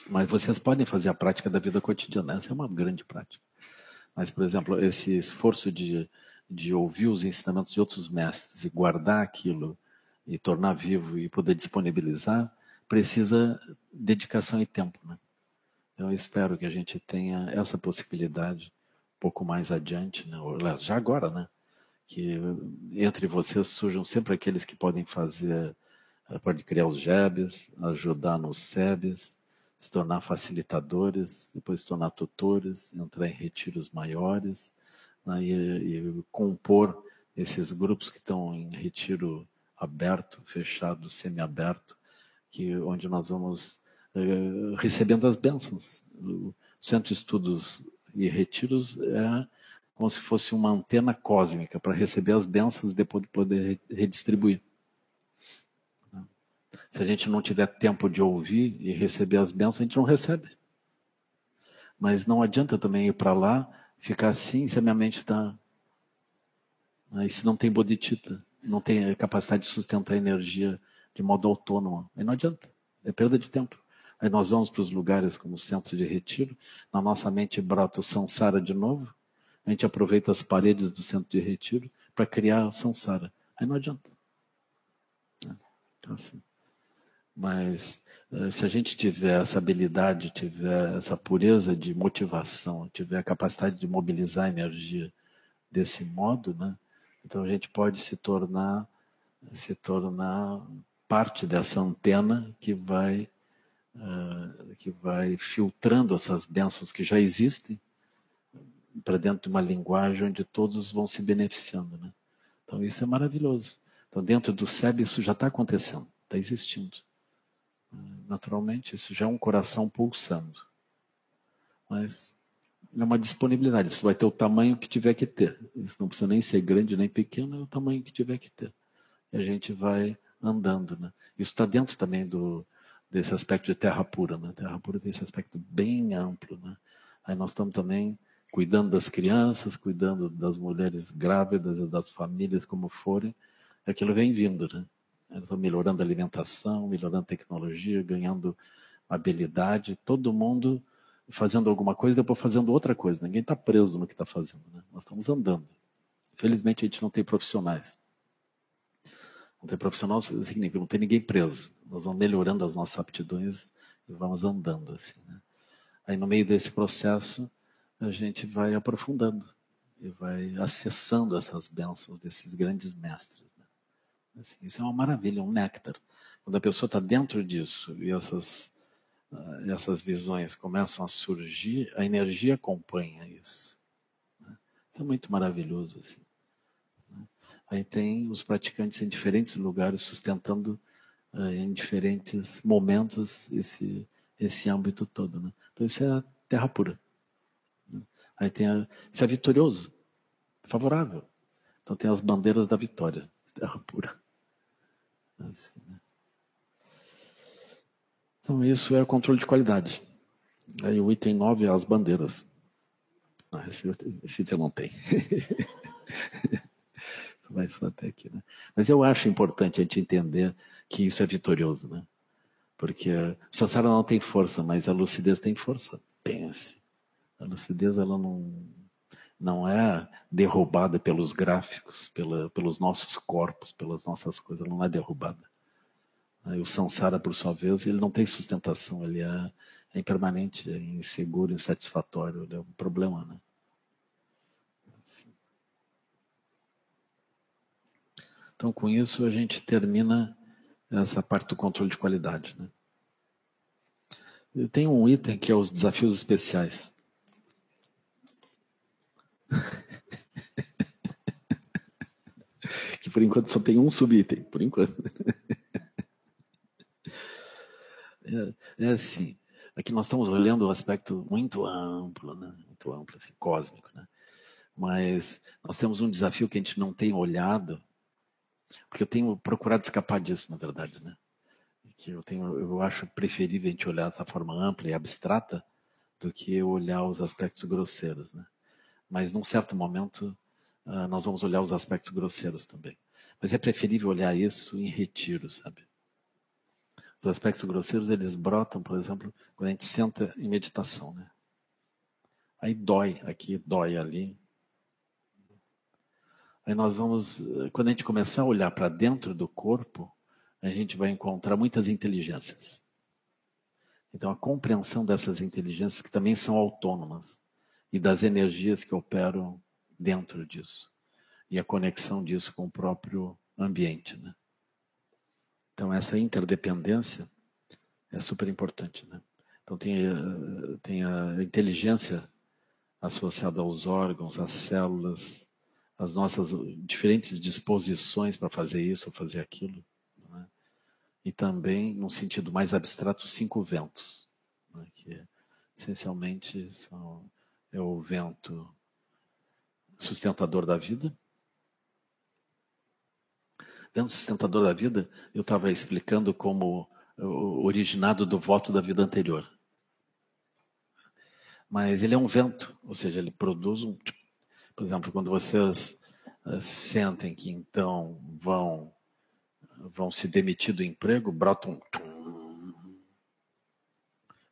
Mas vocês podem fazer a prática da vida cotidiana, essa é uma grande prática. Mas, por exemplo, esse esforço de de ouvir os ensinamentos de outros mestres e guardar aquilo e tornar vivo e poder disponibilizar, precisa dedicação e tempo. Né? Então, eu espero que a gente tenha essa possibilidade um pouco mais adiante, né? Já agora, né? Que entre vocês surjam sempre aqueles que podem fazer, eh, podem criar os JEBs, ajudar nos SEBs, se tornar facilitadores, depois se tornar tutores, entrar em retiros maiores, né, e, e compor esses grupos que estão em retiro aberto, fechado, semiaberto, que onde nós vamos uh, recebendo as bênçãos. O Centro de Estudos e Retiros é como se fosse uma antena cósmica para receber as bênçãos e depois poder redistribuir. Se a gente não tiver tempo de ouvir e receber as bênçãos, a gente não recebe. Mas não adianta também ir para lá ficar assim se a minha mente está. Aí se não tem bodhicitta, não tem capacidade de sustentar energia de modo autônomo, aí não adianta, é perda de tempo. Aí nós vamos para os lugares como centros de retiro, na nossa mente brota o samsara de novo, a gente aproveita as paredes do centro de retiro para criar o samsara. Aí não adianta. Então, assim, Mas eh, se a gente tiver essa habilidade, tiver essa pureza de motivação, tiver a capacidade de mobilizar a energia desse modo, né? Então a gente pode se tornar se tornar parte dessa antena que vai uh, que vai filtrando essas bênçãos que já existem para dentro de uma linguagem onde todos vão se beneficiando, né? Então isso é maravilhoso. Então dentro do SEB isso já está acontecendo, está existindo. Naturalmente isso já é um coração pulsando. Mas é uma disponibilidade. Isso vai ter o tamanho que tiver que ter. Isso não precisa nem ser grande nem pequeno, é o tamanho que tiver que ter. E a gente vai andando, né? Isso está dentro também do desse aspecto de terra pura, né? Terra pura tem esse aspecto bem amplo, né? Aí nós estamos também cuidando das crianças, cuidando das mulheres grávidas, das famílias como forem, aquilo vem vindo, né? Eles estão melhorando a alimentação, melhorando a tecnologia, ganhando habilidade, todo mundo fazendo alguma coisa, depois fazendo outra coisa. Ninguém está preso no que está fazendo, né? Nós estamos andando. Felizmente a gente não tem profissionais. Não tem profissional significa não tem ninguém preso. Nós vamos melhorando as nossas aptidões e vamos andando assim. Né? Aí no meio desse processo a gente vai aprofundando e vai acessando essas bênçãos desses grandes mestres. Né? Assim, isso é uma maravilha, um néctar. Quando a pessoa está dentro disso e essas uh, essas visões começam a surgir, a energia acompanha isso. Né? Isso é muito maravilhoso assim. Né? Aí tem os praticantes em diferentes lugares sustentando uh, em diferentes momentos esse esse âmbito todo, né? Então isso é terra pura. Aí tem a, isso é vitorioso, favorável. Então tem as bandeiras da vitória, terra pura. Assim, né? Então isso é o controle de qualidade. Aí o item 9 é as bandeiras. Ah, esse, esse item não tem. *laughs* Vai só até aqui, né? Mas eu acho importante a gente entender que isso é vitorioso, né? Porque o Sansara não tem força, mas a lucidez tem força. Pense. A lucidez ela não, não é derrubada pelos gráficos, pela, pelos nossos corpos, pelas nossas coisas, ela não é derrubada. Aí o samsara, por sua vez, ele não tem sustentação, ele é, é impermanente, é inseguro, insatisfatório, ele é um problema, né? Assim. Então, com isso, a gente termina essa parte do controle de qualidade, né? Tenho um item que é os desafios especiais. *laughs* que por enquanto só tem um subitem, por enquanto. *laughs* é, é assim, aqui nós estamos olhando um aspecto muito amplo, né? muito amplo, assim, cósmico, né? Mas nós temos um desafio que a gente não tem olhado, porque eu tenho procurado escapar disso, na verdade, né? Que eu tenho, eu acho preferível a gente olhar dessa forma ampla e abstrata do que olhar os aspectos grosseiros, né? Mas num certo momento uh, nós vamos olhar os aspectos grosseiros também. Mas é preferível olhar isso em retiro, sabe? Os aspectos grosseiros, eles brotam, por exemplo, quando a gente senta em meditação, né? Aí dói aqui, dói ali. Aí nós vamos, quando a gente começar a olhar para dentro do corpo, a gente vai encontrar muitas inteligências. Então, a compreensão dessas inteligências, que também são autônomas, e das energias que operam dentro disso. E a conexão disso com o próprio ambiente. Né? Então, essa interdependência é super importante. Né? Então, tem, eh, tem a inteligência associada aos órgãos, às células, as nossas diferentes disposições para fazer isso ou fazer aquilo. Né? E também, num sentido mais abstrato, cinco ventos, né? que essencialmente são é o vento sustentador da vida. Vento sustentador da vida, eu estava explicando como originado do voto da vida anterior. Mas ele é um vento, ou seja, ele produz um. Por exemplo, quando vocês uh, sentem que então vão vão se demitir do emprego, brota um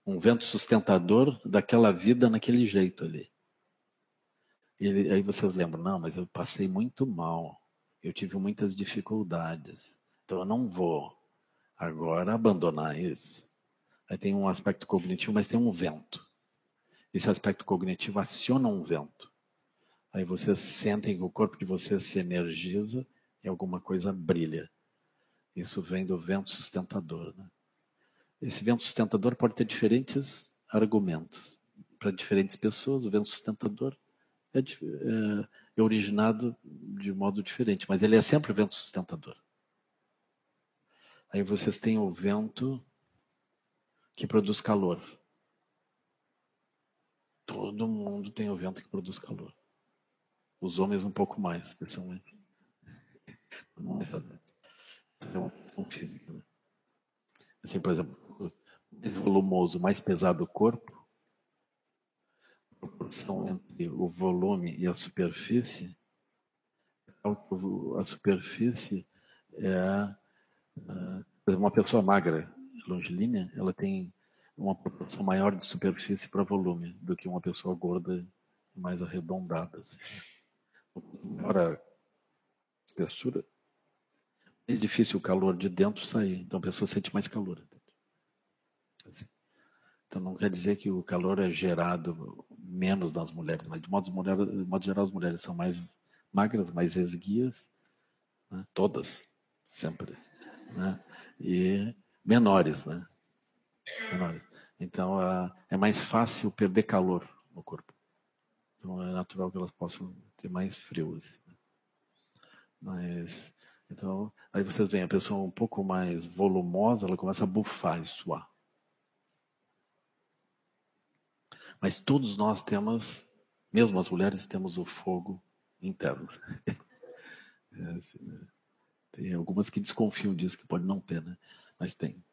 um vento sustentador daquela vida naquele jeito ali. E aí vocês lembram, não, mas eu passei muito mal, eu tive muitas dificuldades, então eu não vou agora abandonar isso. Aí tem um aspecto cognitivo, mas tem um vento. Esse aspecto cognitivo aciona um vento. Aí vocês sentem que o corpo de vocês se energiza e alguma coisa brilha. Isso vem do vento sustentador. Né? Esse vento sustentador pode ter diferentes argumentos. Para diferentes pessoas, o vento sustentador é, é, é originado de modo diferente, mas ele é sempre o vento sustentador. Aí vocês têm o vento que produz calor. Todo mundo tem o vento que produz calor. Os homens um pouco mais, especialmente. Física. Né? Assim, por exemplo, volumoso, mais pesado do corpo, proporção entre o volume e a superfície, a superfície é, é uma pessoa magra, longilínea, ela tem uma proporção maior de superfície para volume do que uma pessoa gorda mais arredondada. Assim. Maior a espessura, é difícil o calor de dentro sair, então a pessoa sente mais calor. Então não quer dizer que o calor é gerado menos nas mulheres, mas de modo, de modo geral as mulheres são mais magras, mais esguias, né? todas, sempre, né? e menores, né? menores. Então é mais fácil perder calor no corpo. Então é natural que elas possam ter mais frio. Assim, né? Mas então, aí vocês veem a pessoa um pouco mais volumosa, ela começa a bufar e suar. Mas todos nós temos, mesmo as mulheres, temos o fogo interno. *laughs* é assim, né? Tem algumas que desconfiam disso, que pode não ter, né? Mas tem.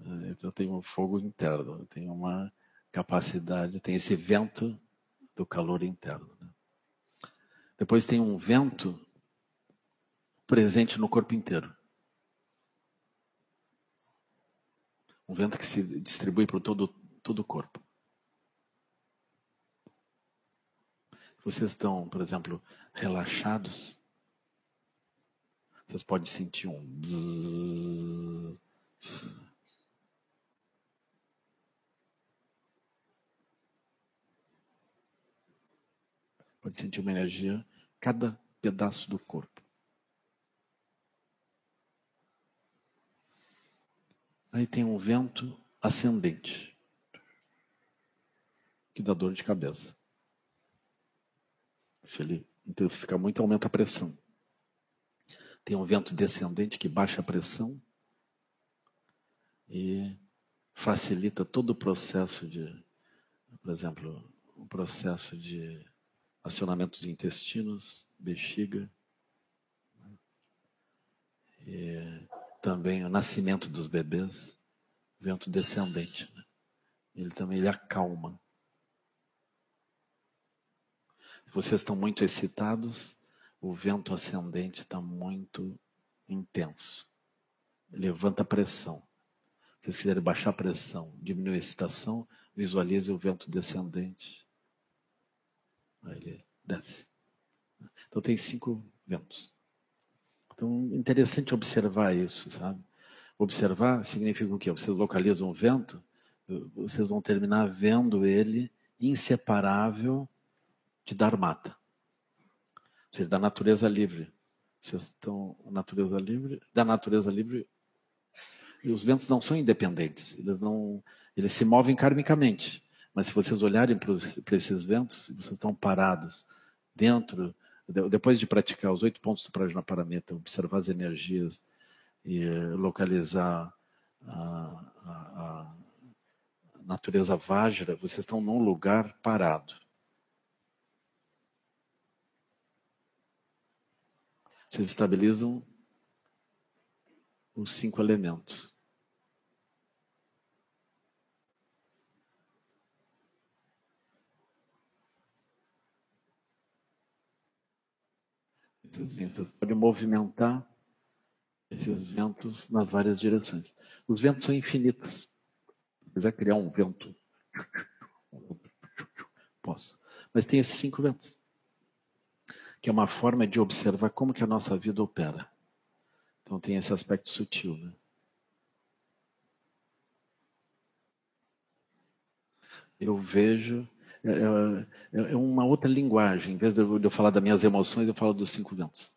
É, então tem um fogo interno, tem uma capacidade, tem esse vento do calor interno. Né? Depois tem um vento presente no corpo inteiro. Um vento que se distribui para todo, todo o corpo. Vocês estão, por exemplo, relaxados, vocês podem sentir um. Pode sentir uma energia cada pedaço do corpo. Aí tem um vento ascendente, que dá dor de cabeça. Se ele intensificar muito, aumenta a pressão. Tem um vento descendente que baixa a pressão e facilita todo o processo de, por exemplo, o processo de acionamento dos intestinos, bexiga. E também o nascimento dos bebês, vento descendente. Né? Ele também ele acalma. Se vocês estão muito excitados, o vento ascendente está muito intenso. Levanta a pressão. Se vocês quiserem baixar a pressão, diminuir a excitação, visualize o vento descendente. Aí ele desce. Então tem cinco ventos. Então, interessante observar isso, sabe? Observar significa o quê? Vocês localizam o vento, vocês vão terminar vendo ele inseparável de Dharmata. Ou seja, da natureza livre. Vocês estão natureza livre, da natureza livre. E os ventos não são independentes, eles não, eles se movem karmicamente. Mas se vocês olharem para esses ventos, vocês estão parados dentro depois de praticar os oito pontos do Prajnaparamita, observar as energias e localizar a, a, a natureza Vajra, vocês estão num lugar parado. Vocês estabilizam os cinco elementos. esses ventos. Pode movimentar esses ventos nas várias direções. Os ventos são infinitos. Se quiser criar um vento, posso. Mas tem esses cinco ventos, que é uma forma de observar como que a nossa vida opera. Então tem esse aspecto sutil, né? Eu vejo é, é, é, é uma outra linguagem. Em vez de eu falar das minhas emoções, eu falo dos cinco ventos.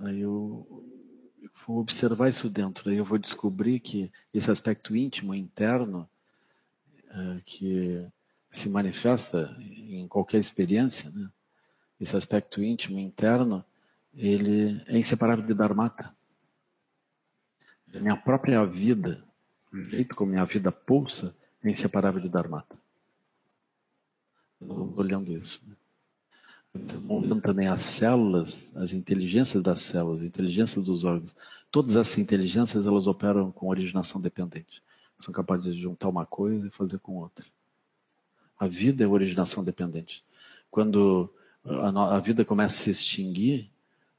Aí eu, eu vou observar isso dentro. Aí eu vou descobrir que esse aspecto íntimo, interno, é, que se manifesta em qualquer experiência, né? esse aspecto íntimo, interno, ele é inseparável de Dharmata. A minha própria vida, o jeito como minha vida pulsa, é inseparável de Dharmata. Estou olhando isso. Né? Olhando também as células, as inteligências das células, a inteligência dos órgãos. Todas essas inteligências elas operam com originação dependente. São capazes de juntar uma coisa e fazer com outra. A vida é originação dependente. Quando a, a vida começa a se extinguir,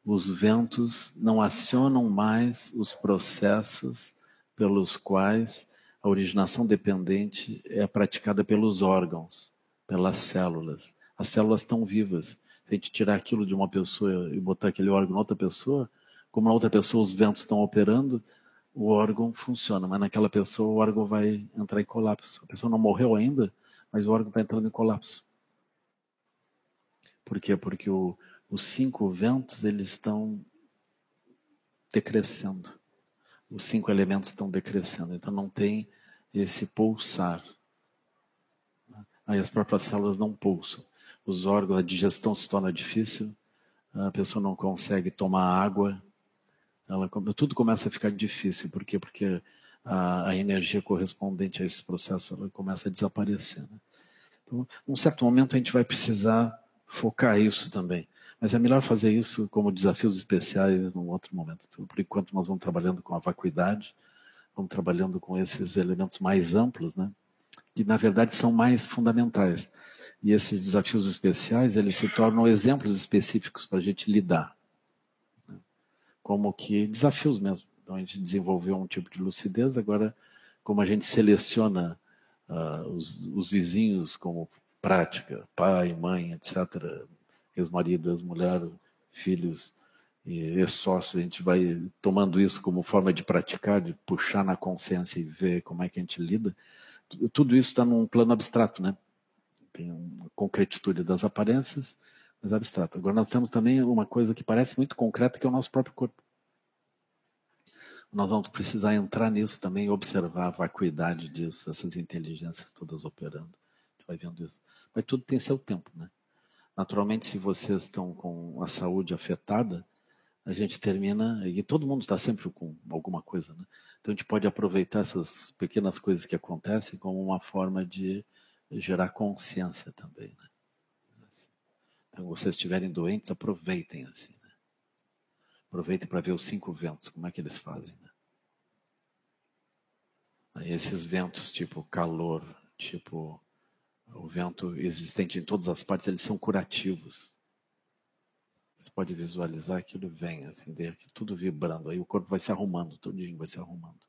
os ventos não acionam mais os processos pelos quais a originação dependente é praticada pelos órgãos, pelas células. As células estão vivas. Se a gente tirar aquilo de uma pessoa e botar aquele órgão em outra pessoa, como na outra pessoa os ventos estão operando, o órgão funciona, mas naquela pessoa o órgão vai entrar em colapso. A pessoa não morreu ainda, mas o órgão está entrando em colapso. Por quê? Porque o, os cinco ventos eles estão decrescendo. Os cinco elementos estão decrescendo, então não tem esse pulsar. Aí as próprias células não pulsam. Os órgãos, a digestão se torna difícil, a pessoa não consegue tomar água, ela, tudo começa a ficar difícil. Por quê? Porque a, a energia correspondente a esse processo ela começa a desaparecer. Né? Então, num certo momento, a gente vai precisar focar isso também. Mas é melhor fazer isso como desafios especiais num outro momento. Então, por enquanto, nós vamos trabalhando com a vacuidade, vamos trabalhando com esses elementos mais amplos, né? que na verdade são mais fundamentais. E esses desafios especiais, eles se tornam exemplos específicos para a gente lidar como que desafios mesmo. Então a gente desenvolveu um tipo de lucidez, agora como a gente seleciona uh, os, os, vizinhos como prática, pai, mãe, etc., ex-marido, ex-mulher, filhos ex-sócio, a gente vai tomando isso como forma de praticar, de puxar na consciência e ver como é que a gente lida. Tudo isso está num plano abstrato, né? Tem uma concretitude das aparências, mas abstrato. Agora nós temos também uma coisa que parece muito concreta, que é o nosso próprio corpo. Nós vamos precisar entrar nisso também observar a vacuidade disso, essas inteligências todas operando. A gente vai vendo isso. Mas tudo tem seu tempo, né? Naturalmente, se vocês estão com a saúde afetada, a gente termina, e todo mundo está sempre com alguma coisa, né? Então a gente pode aproveitar essas pequenas coisas que acontecem como uma forma de gerar consciência também, né? Então, vocês estiverem doentes, aproveitem assim. Aproveitem para ver os cinco ventos, como é que eles fazem. Né? Aí esses ventos, tipo calor, tipo o vento existente em todas as partes, eles são curativos. Você pode visualizar aquilo vem, assim, tudo vibrando. Aí o corpo vai se arrumando, todinho vai se arrumando.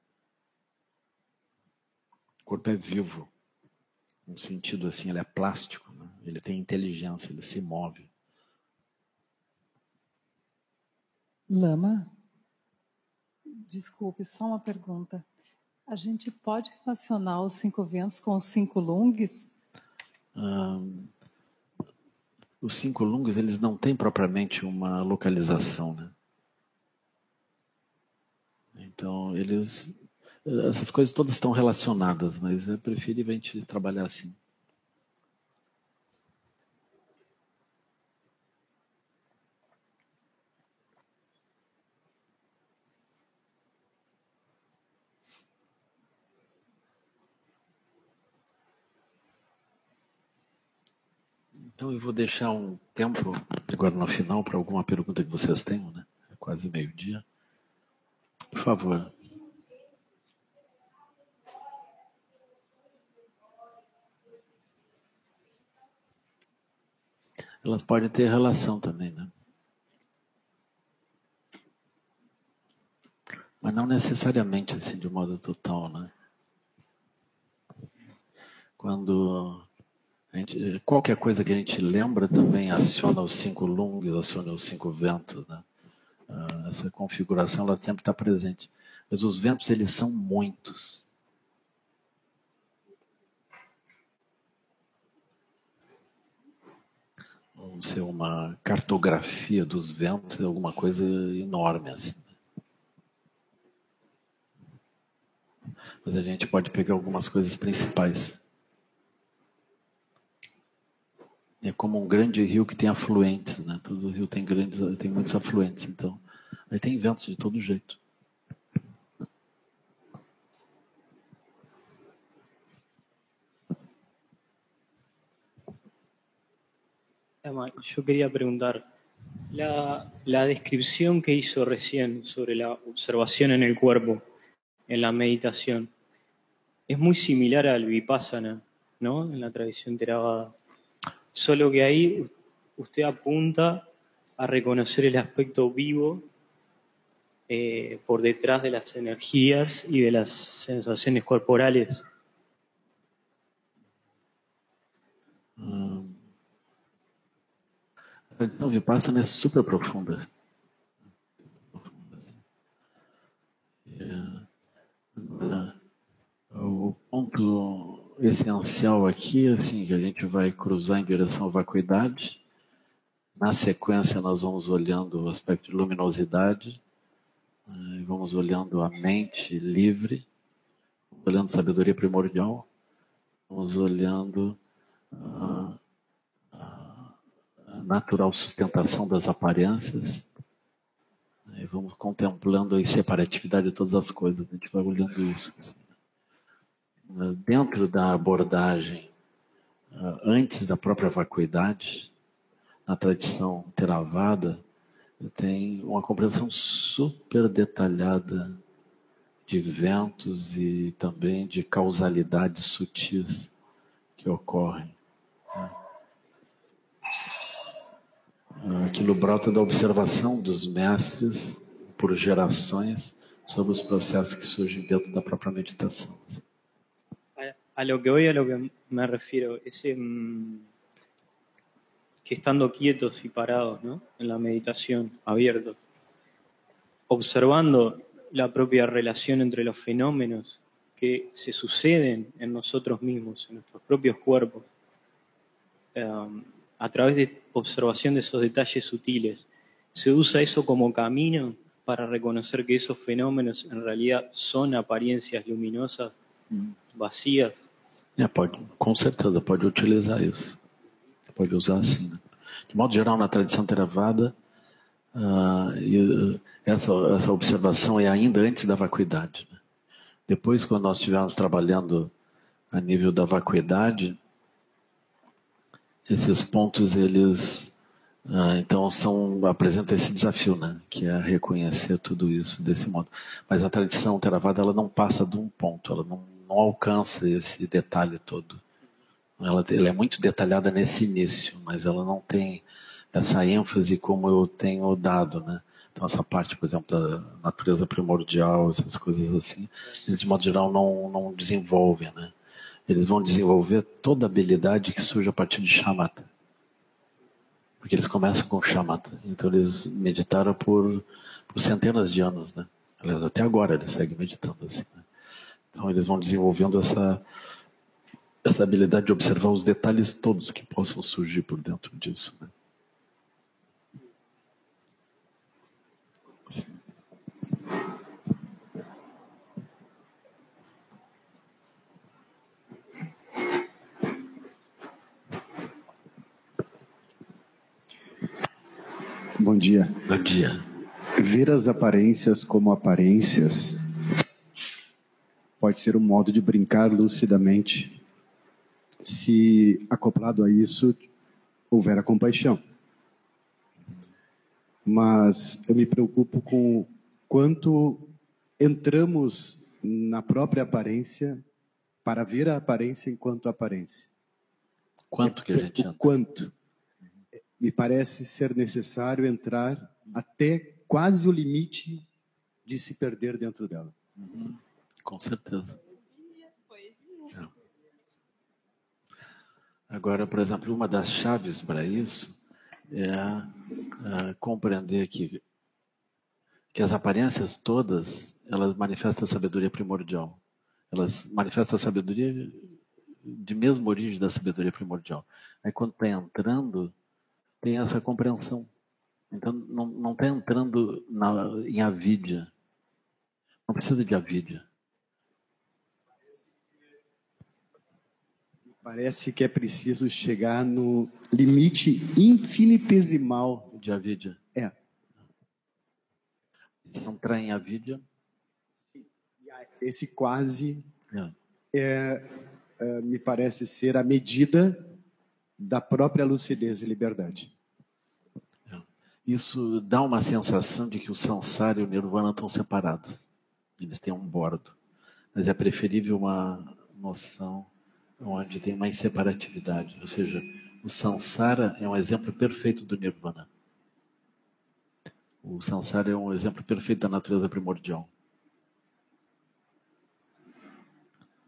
O corpo é vivo um sentido assim, ele é plástico, né? ele tem inteligência, ele se move. Lama, desculpe, só uma pergunta. A gente pode relacionar os cinco ventos com os cinco lungs? os cinco lungs, eles não têm propriamente uma localização, né? Então, eles essas coisas todas estão relacionadas, mas é preferível a gente trabalhar assim. Então eu vou deixar um tempo agora no final para alguma pergunta que vocês tenham, né? É quase meio-dia. Por favor. elas podem ter relação também, né? Mas não necessariamente assim de modo total, né? Quando Gente, qualquer coisa que a gente lembra também aciona os cinco lungs, aciona os cinco ventos, né? Ah, essa configuração ela sempre está presente. Mas os ventos eles são muitos. Vamos ser uma cartografia dos ventos, é alguma coisa enorme assim. Mas a gente pode pegar algumas coisas principais. É como um grande rio que tem afluentes, né? Todo rio tem grandes, tem muitos afluentes, então aí tem ventos de todo jeito. Yo quería preguntar, la, la, descripción que hizo recién sobre la observación en el cuerpo, en la meditación, es muy similar al vipassana, ¿no? En la tradición Theravada. Solo que ahí usted apunta a reconocer el aspecto vivo eh, por detrás de las energías y de las sensaciones corporales. Mm. Então, Vipassana é super profunda. Essencial aqui, assim, que a gente vai cruzar em direção à vacuidade. Na sequência, nós vamos olhando o aspecto de luminosidade, né, vamos olhando a mente livre, olhando sabedoria primordial, vamos olhando uh, natural sustentação das aparências. E vamos contemplando a separatividade de todas as coisas. A gente vai olhando isso. Dentro da abordagem, antes da própria vacuidade, na tradição Theravada, tem uma compreensão super detalhada de ventos e também de causalidades sutis que ocorrem. Aquilo brota da observação dos mestres por gerações sobre os processos que surgem dentro da própria meditação. A, lo que voy, a lo que me refiero, mm, que estando quietos y parados, ¿no? En la meditación, abiertos, observando la propia relación entre los fenómenos que se suceden en nosotros mismos, en nuestros propios cuerpos. Um, a través de observación de esos detalles sutiles, se usa eso como camino para reconocer que esos fenómenos en realidad son apariencias luminosas, mm. vacías. É, pode, com certeza, pode utilizar isso. Pode usar assim. Né? De modo geral, na tradição Theravada, uh, e, essa, essa observação é ainda antes da vacuidade. Né? Depois, quando nós estivermos trabalhando a nível da vacuidade, esses pontos eles ah, então são apresentam esse desafio, né, que é reconhecer tudo isso desse modo. Mas a tradição Theravada ela não passa de um ponto, ela não, não alcança esse detalhe todo. Ela, ela é muito detalhada nesse início, mas ela não tem essa ênfase como eu tenho dado, né? Então essa parte, por exemplo, da natureza primordial, essas coisas assim, eles de modo geral não, não desenvolvem, né? eles vão desenvolver toda a habilidade que surge a partir de chamata. Porque eles começam com chamata. Então eles meditaram por, por centenas de anos, né? Aliás, até agora eles seguem meditando assim. Né? Então eles vão desenvolvendo essa, essa habilidade de observar os detalhes todos que possam surgir por dentro disso. Né? Bom dia. Bom dia. Ver as aparências como aparências pode ser um modo de brincar lucidamente, se acoplado a isso houver a compaixão. Mas eu me preocupo com quanto entramos na própria aparência para ver a aparência enquanto aparência. Quanto que a gente entra? Quanto? me parece ser necessário entrar até quase o limite de se perder dentro dela. Uhum. Com certeza. É. Agora, por exemplo, uma das chaves para isso é, é compreender que, que as aparências todas elas manifestam a sabedoria primordial. Elas manifestam a sabedoria de mesma origem da sabedoria primordial. Aí quando está entrando tem essa compreensão. Então, não está entrando na, em avidia. Não precisa de avidia. Parece que é preciso chegar no limite infinitesimal de avidia. É. Entrar em avidia. Esse quase é. É, é, me parece ser a medida da própria lucidez e liberdade. É. Isso dá uma sensação de que o samsara e o nirvana estão separados. Eles têm um bordo. Mas é preferível uma noção onde tem mais separatividade. Ou seja, o samsara é um exemplo perfeito do nirvana. O samsara é um exemplo perfeito da natureza primordial.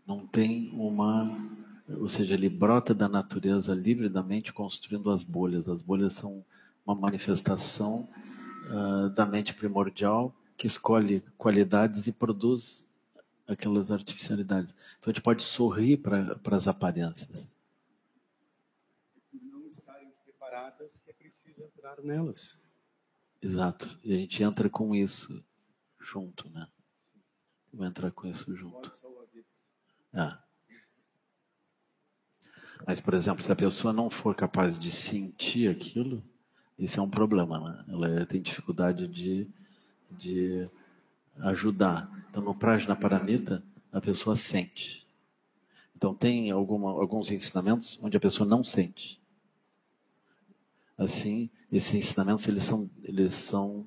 Não tem uma. Ou seja, ele brota da natureza livre da mente construindo as bolhas. As bolhas são uma manifestação uh, da mente primordial que escolhe qualidades e produz aquelas artificialidades. Então a gente pode sorrir para as aparências. Não estarem separadas, que é preciso entrar nelas. Exato. E a gente entra com isso junto, né? Vai entrar com isso junto. É. Mas, por exemplo, se a pessoa não for capaz de sentir aquilo, isso é um problema, né? Ela tem dificuldade de, de ajudar. Então, no Prajna Paramita, a pessoa sente. Então, tem alguma, alguns ensinamentos onde a pessoa não sente. Assim, esses ensinamentos, eles são, eles são,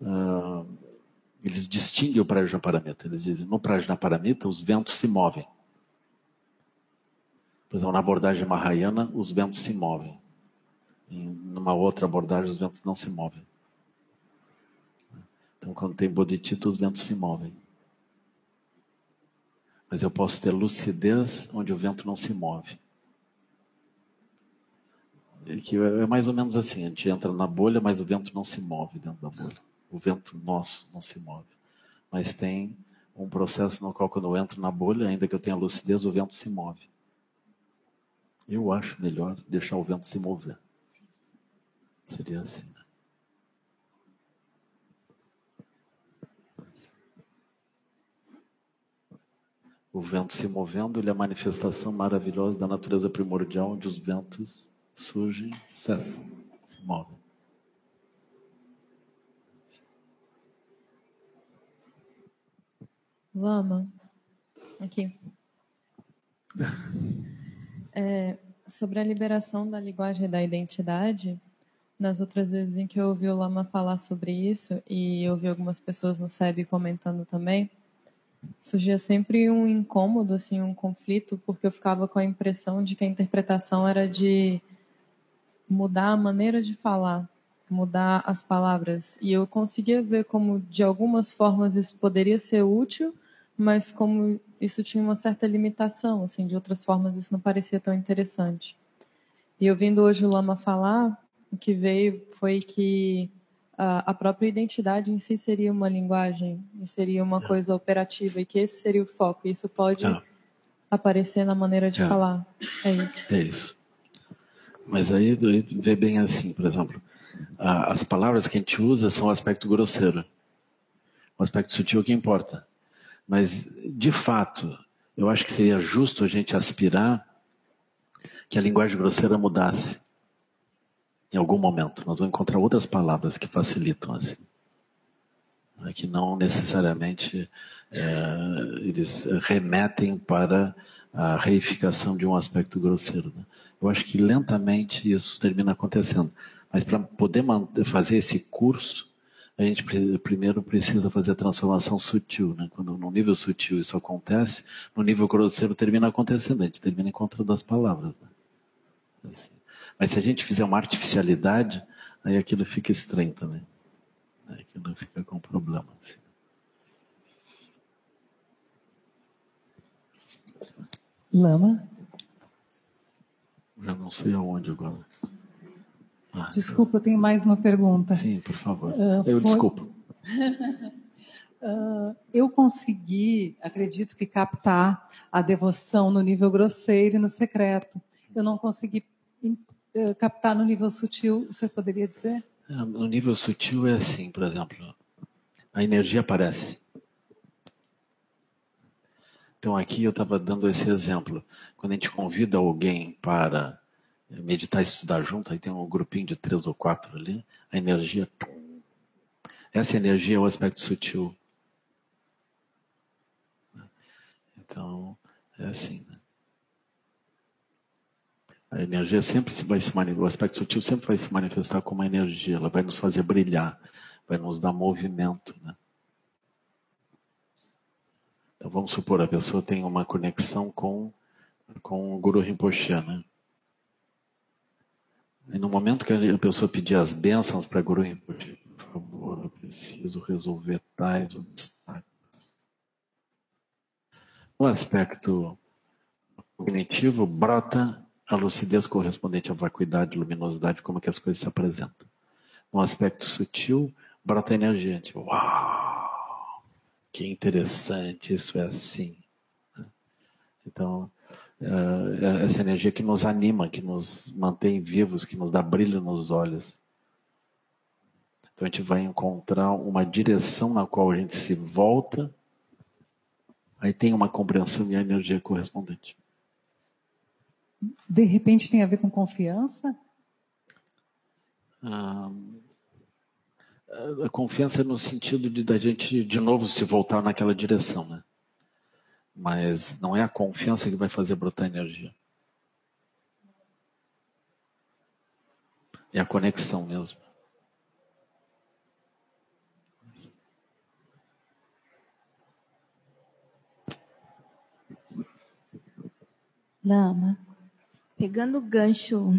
uh, eles distinguem o Prajna Paramita. Eles dizem, no Prajna Paramita, os ventos se movem. Por exemplo, na abordagem Mahayana, os ventos se movem. Em numa outra abordagem, os ventos não se movem. Então, quando tem bodhicitta, os ventos se movem. Mas eu posso ter lucidez onde o vento não se move. E que é mais ou menos assim: a gente entra na bolha, mas o vento não se move dentro da bolha. O vento nosso não se move. Mas tem um processo no qual, quando eu entro na bolha, ainda que eu tenha lucidez, o vento se move. Eu acho melhor deixar o vento se mover. Seria assim. Né? O vento se movendo, ele é a manifestação maravilhosa da natureza primordial, onde os ventos surgem, cessam, se movem. Lama, aqui. É, sobre a liberação da linguagem da identidade, nas outras vezes em que eu ouvi o Lama falar sobre isso, e eu ouvi algumas pessoas no SEB comentando também, surgia sempre um incômodo, assim, um conflito, porque eu ficava com a impressão de que a interpretação era de mudar a maneira de falar, mudar as palavras. E eu conseguia ver como, de algumas formas, isso poderia ser útil, mas como isso tinha uma certa limitação, assim, de outras formas isso não parecia tão interessante. E ouvindo hoje o Lama falar, o que veio foi que a, própria identidade em si seria uma linguagem, seria uma é. coisa operativa, e que esse seria o foco. Isso pode é. aparecer na maneira de é. falar. É isso. É isso. Mas aí vê bem assim, por exemplo, as palavras que a gente usa são o aspecto grosseiro. O aspecto sutil que importa. Mas, de fato, eu acho que seria justo a gente aspirar que a linguagem grosseira mudasse em algum momento. Nós vamos encontrar outras palavras que facilitam assim. Né, que não necessariamente é, eles remetem para a reificação de um aspecto grosseiro. Né? Eu acho que lentamente isso termina acontecendo. Mas para poder fazer esse curso, a gente primeiro precisa fazer a transformação sutil. Né? Quando no nível sutil isso acontece, no nível grosseiro termina acontecendo, a gente termina encontrando as palavras. Né? Assim. Mas se a gente fizer uma artificialidade, aí aquilo fica estranho também. Aí aquilo fica com problema. Assim. Lama? Já não sei aonde agora. Ah, desculpa, eu tenho mais uma pergunta. Sim, por favor. Uh, eu foi... desculpo. uh, *laughs* eu consegui, acredito que captar a devoção no nível grosseiro e no secreto. Eu não consegui uh, captar no nível sutil, você poderia dizer? É, no nível sutil é assim, por exemplo, a energia aparece. Então aqui eu estava dando esse exemplo. Quando a gente convida alguém para meditar e estudar junto, aí tem um grupinho de três ou quatro ali, a energia. Essa energia é o aspecto sutil. Então, é assim. A energia sempre vai se manifestar, o aspecto sutil sempre vai se manifestar como uma energia, ela vai nos fazer brilhar, vai nos dar movimento. Né? Então vamos supor, a pessoa tem uma conexão com, com o Guru Rinpoche, né? E no momento que a pessoa pedir as bênçãos para Guru Rinpoche, por favor, eu preciso resolver tais obstáculos. No aspecto cognitivo, brota a lucidez correspondente à vacuidade, luminosidade, como que as coisas se apresentam. No aspecto sutil, brota energia. Tipo, uau, que interessante, isso é assim. Né? Então, é, essa energia que nos anima, que nos mantém vivos, que nos dá brilho nos olhos. Então a gente vai encontrar uma direção na qual a gente se volta, aí tem uma compreensão e a energia correspondente. De repente tem a ver com confiança? Ah, a confiança no sentido de da gente de novo se voltar naquela direção, né? Mas não é a confiança que vai fazer brotar energia. É a conexão mesmo. Lama, pegando o gancho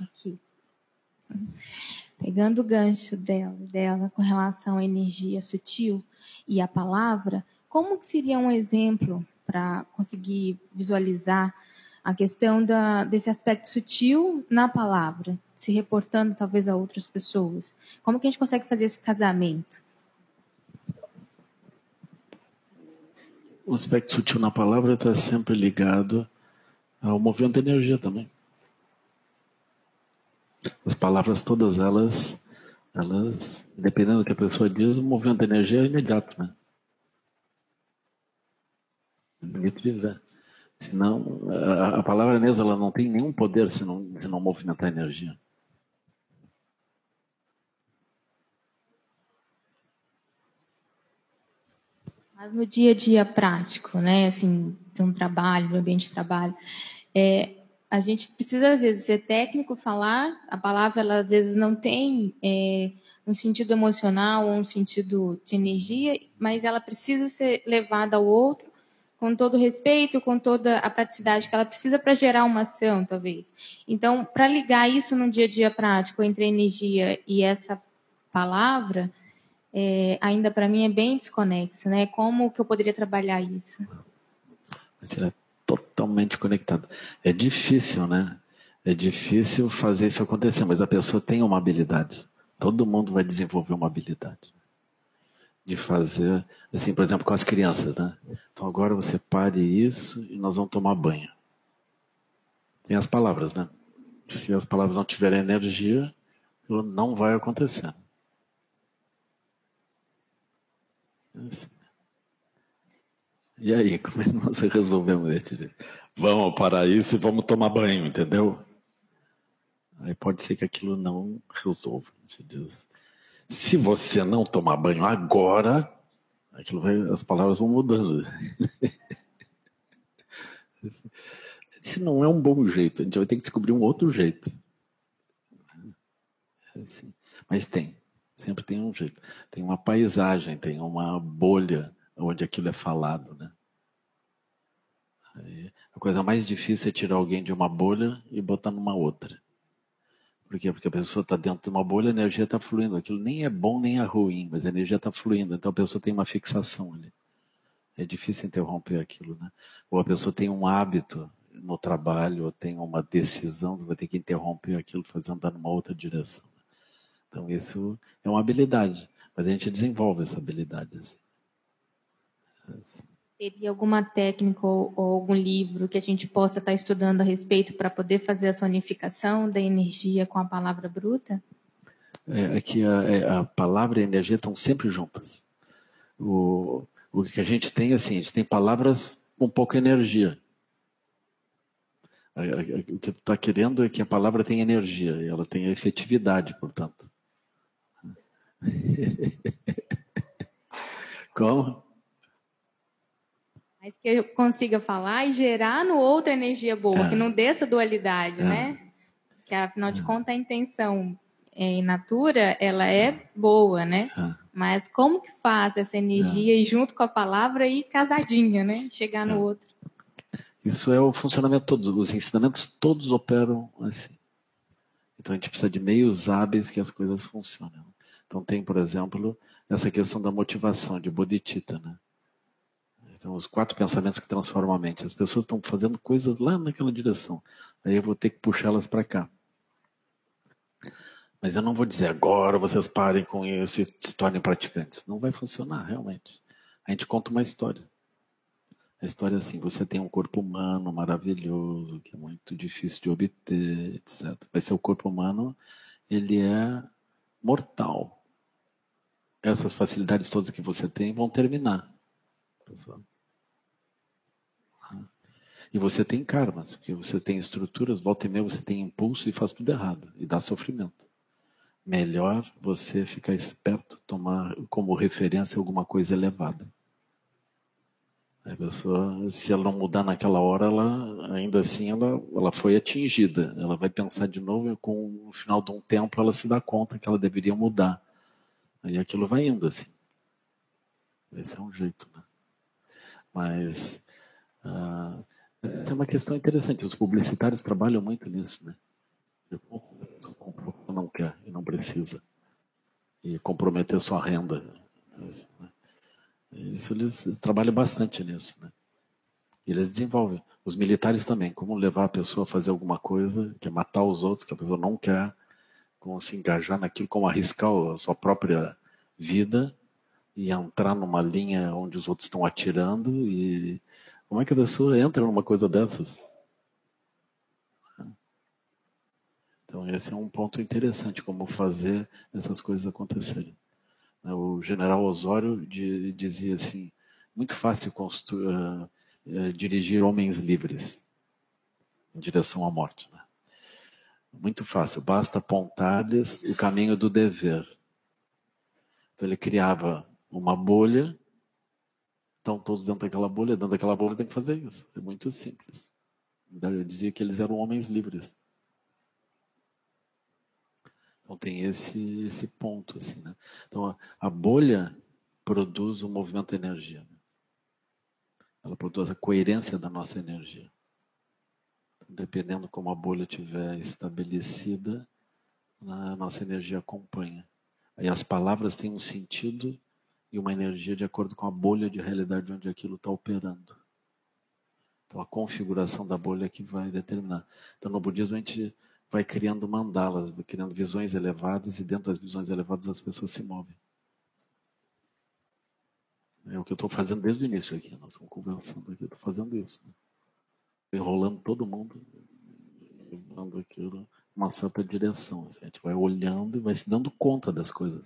aqui, pegando o gancho dela, dela com relação à energia sutil e a palavra, como que seria um exemplo para conseguir visualizar a questão da, desse aspecto sutil na palavra, se reportando talvez a outras pessoas? Como que a gente consegue fazer esse casamento? O aspecto sutil na palavra está sempre ligado ao movimento de energia também. As palavras, todas elas, elas, dependendo do que a pessoa diz, o movimento de energia é imediato, né? É bonito de ver. Senão, a, a palavra mesmo ela não tem nenhum poder se não, se não movimentar a energia. Mas no dia a dia prático, né, assim, um trabalho, no ambiente de trabalho, é, a gente precisa às vezes ser técnico, falar, a palavra ela às vezes não tem é, um sentido emocional ou um sentido de energia, mas ela precisa ser levada ao outro com todo respeito, com toda a praticidade que ela precisa para gerar uma ação, talvez. Então, para ligar isso no dia a dia prático entre a energia e essa palavra, é, ainda para mim é bem desconexo, né? Como que eu poderia trabalhar isso? Mas é totalmente conectado. É difícil, né? É difícil fazer isso acontecer, mas a pessoa tem uma habilidade. Todo mundo vai desenvolver uma habilidade de fazer, assim, por exemplo, com as crianças, né? Então agora você pare isso e nós vamos tomar banho. Tem as palavras, né? Se as palavras não tiverem energia, não vai acontecer. É assim. E aí, *laughs* como é que nós resolvemos isso? Vamos parar isso e vamos tomar banho, entendeu? Aí pode ser que aquilo não resolva. Se você não tomar banho agora, aquilo vai, as palavras vão mudando. *laughs* Esse não é um bom jeito, a gente vai ter que descobrir um outro jeito. Mas tem, sempre tem um jeito. Tem uma paisagem, tem uma bolha onde aquilo é falado, né? A coisa mais difícil é tirar alguém de uma bolha e botar numa outra. Por quê? Porque a pessoa está dentro de uma bolha, a energia está fluindo. Aquilo nem é bom nem é ruim, mas a energia está fluindo. Então a pessoa tem uma fixação ali. É difícil interromper aquilo, né? Ou a pessoa tem um hábito no trabalho, ou tem uma decisão, vai ter que interromper aquilo, fazendo andar numa outra direção. Então isso é uma habilidade, mas a gente desenvolve essa habilidade. Assim. Teria alguma técnica ou, ou, algum livro que a gente possa estar estudando a respeito para poder fazer a sonificação da energia com a palavra bruta? É, é que a, é, a, palavra e a energia estão sempre juntas. O, o que a gente tem, assim, a gente tem palavras com pouca energia. O que está querendo é que a palavra tenha energia, e ela tenha efetividade, portanto. *laughs* Como? Mas que eu consiga falar e gerar no outro energia boa, é. que não dê essa dualidade, é. né? Que afinal de é. contas a intenção em natura, ela é boa, né? É. Mas como que faz essa energia e junto com a palavra e casadinha, né? Chegar no outro. Isso é o funcionamento todo. Os ensinamentos todos operam assim. Então a gente precisa de meios hábeis que as coisas funcionem. Então tem, por exemplo, essa questão da motivação, de bodhicitta, né? Então, os quatro pensamentos que transformam a mente. As pessoas estão fazendo coisas lá naquela direção. Aí eu vou ter que puxá-las para cá. Mas eu não vou dizer agora vocês parem com isso e se tornem praticantes. Não vai funcionar, realmente. A gente conta uma história. A história é assim: você tem um corpo humano maravilhoso, que é muito difícil de obter, etc. Mas seu corpo humano, ele é mortal. Essas facilidades todas que você tem vão terminar. Pessoal. E você tem karmas, porque você tem estruturas, volta e meia você tem impulso e faz tudo errado, e dá sofrimento. Melhor você ficar esperto, tomar como referência alguma coisa elevada. A pessoa, se ela não mudar naquela hora, ela ainda assim ela, ela foi atingida. Ela vai pensar de novo e com o final de um tempo ela se dá conta que ela deveria mudar. Aí aquilo vai indo assim. Esse é um jeito, né? Mas uh, é uma questão interessante. Os publicitários trabalham muito nisso, né? Não quer e não precisa. E comprometer sua renda. Né? Isso eles, eles trabalham bastante nisso, né? Eles desenvolvem. Os militares também, como levar a pessoa a fazer alguma coisa, que é matar os outros, que a pessoa não quer, como se engajar naquilo, como arriscar a sua própria vida e entrar numa linha onde os outros estão atirando e como é que a pessoa entra numa coisa dessas? Então esse é um ponto interessante, como fazer essas coisas acontecerem. Né, o general Osório dizia assim, muito fácil uh, uh, dirigir homens livres em direção à morte. Né? Muito fácil, basta apontar-lhes o caminho do dever. Então ele criava uma bolha, estão todos dentro daquela bolha, dentro daquela bolha tem que fazer isso. É muito simples. Eu dizia que eles eram homens livres. Então tem esse, esse ponto. Assim, né? Então a, a bolha produz um movimento de energia. Né? Ela produz a coerência da nossa energia. Dependendo como a bolha estiver estabelecida, a nossa energia acompanha. Aí as palavras têm um sentido e uma energia de acordo com a bolha de realidade onde aquilo está operando. Então a configuração da bolha é que vai determinar. Então no budismo a gente vai criando mandalas, vai criando visões elevadas e dentro das visões elevadas as pessoas se movem. É o que eu estou fazendo desde o início aqui. Nós estamos conversando aqui, estou fazendo isso. Né? Enrolando todo mundo, levando aquilo uma certa direção. Assim. A gente vai olhando e vai se dando conta das coisas.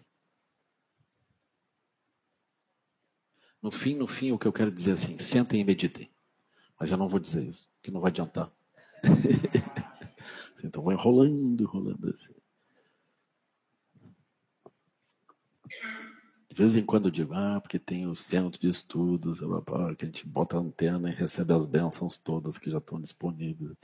No fim, no fim, o que eu quero dizer é assim, sentem e meditem. Mas eu não vou dizer isso, que não vai adiantar. *laughs* Então vai rolando, rolando assim. De vez em quando eu digo, ah, porque tem o centro de estudos, que a gente bota a antena e recebe as bênçãos todas que já estão disponíveis.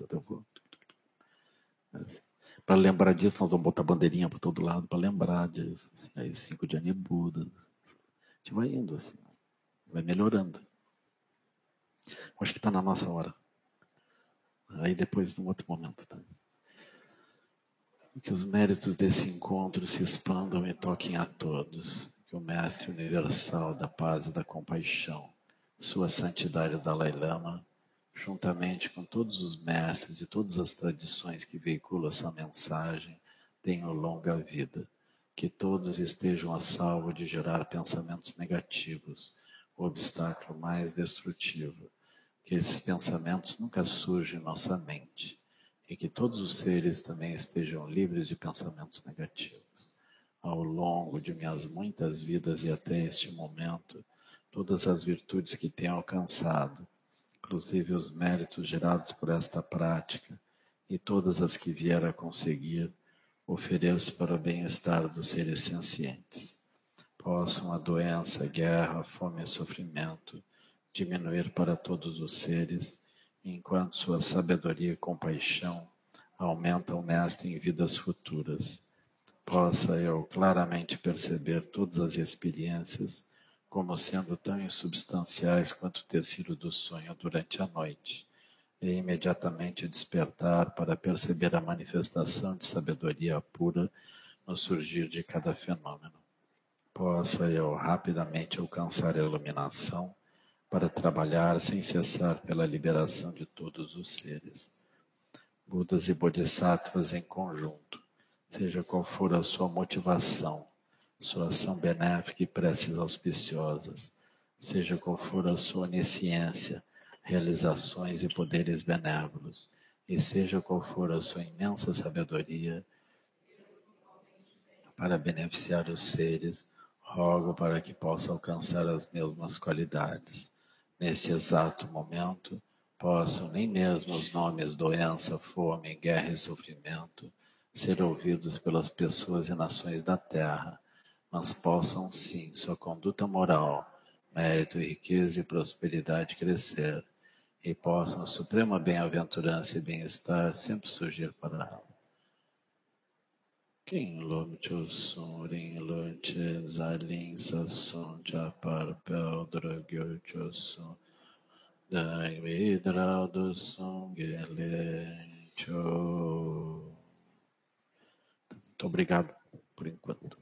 Assim. Para lembrar disso, nós vamos botar bandeirinha para todo lado para lembrar disso. Assim. Aí cinco de Anibuda. A gente vai indo assim, vai melhorando. Acho que está na nossa hora. Aí depois, num outro momento, tá? Que os méritos desse encontro se expandam e toquem a todos. Que o Mestre Universal da Paz e da Compaixão, Sua Santidade Dalai Lama, juntamente com todos os mestres de todas as tradições que veiculam essa mensagem, tenham longa vida. Que todos estejam a salvo de gerar pensamentos negativos, o obstáculo mais destrutivo, que esses pensamentos nunca surgem em nossa mente e que todos os seres também estejam livres de pensamentos negativos. Ao longo de minhas muitas vidas e até este momento, todas as virtudes que tenho alcançado, inclusive os méritos gerados por esta prática e todas as que vier a conseguir, ofereço para o bem-estar dos seres sencientes. Possam a doença, guerra, fome e sofrimento diminuir para todos os seres, enquanto sua sabedoria e compaixão aumentam nesta em vidas futuras. Possa eu claramente perceber todas as experiências como sendo tão insubstanciais quanto o tecido do sonho durante a noite, e imediatamente despertar para perceber a manifestação de sabedoria pura no surgir de cada fenômeno. Possa eu rapidamente alcançar a iluminação para trabalhar sem cessar pela liberação de todos os seres. Budas e Bodhisattvas em conjunto, seja qual for a sua motivação, sua ação benéfica e preces auspiciosas, seja qual for a sua onisciência, realizações e poderes benévolos, e seja qual for a sua imensa sabedoria para beneficiar os seres, rogo para que possa alcançar as mesmas qualidades. Neste exato momento, possam nem mesmo os nomes doença, fome, guerra e sofrimento ser ouvidos pelas pessoas e nações da terra mas possam sim sua conduta moral, mérito, riqueza e prosperidade crescer, e possam suprema bem-aventurança e bem-estar sempre surgir para ela. King Lom Chu Sun Ring Lun Che Zalin Sa Sun Cha Par Pel Dragyo Chu Sun Dang Vidra Do Sun Gele Chu Muito obrigado por enquanto.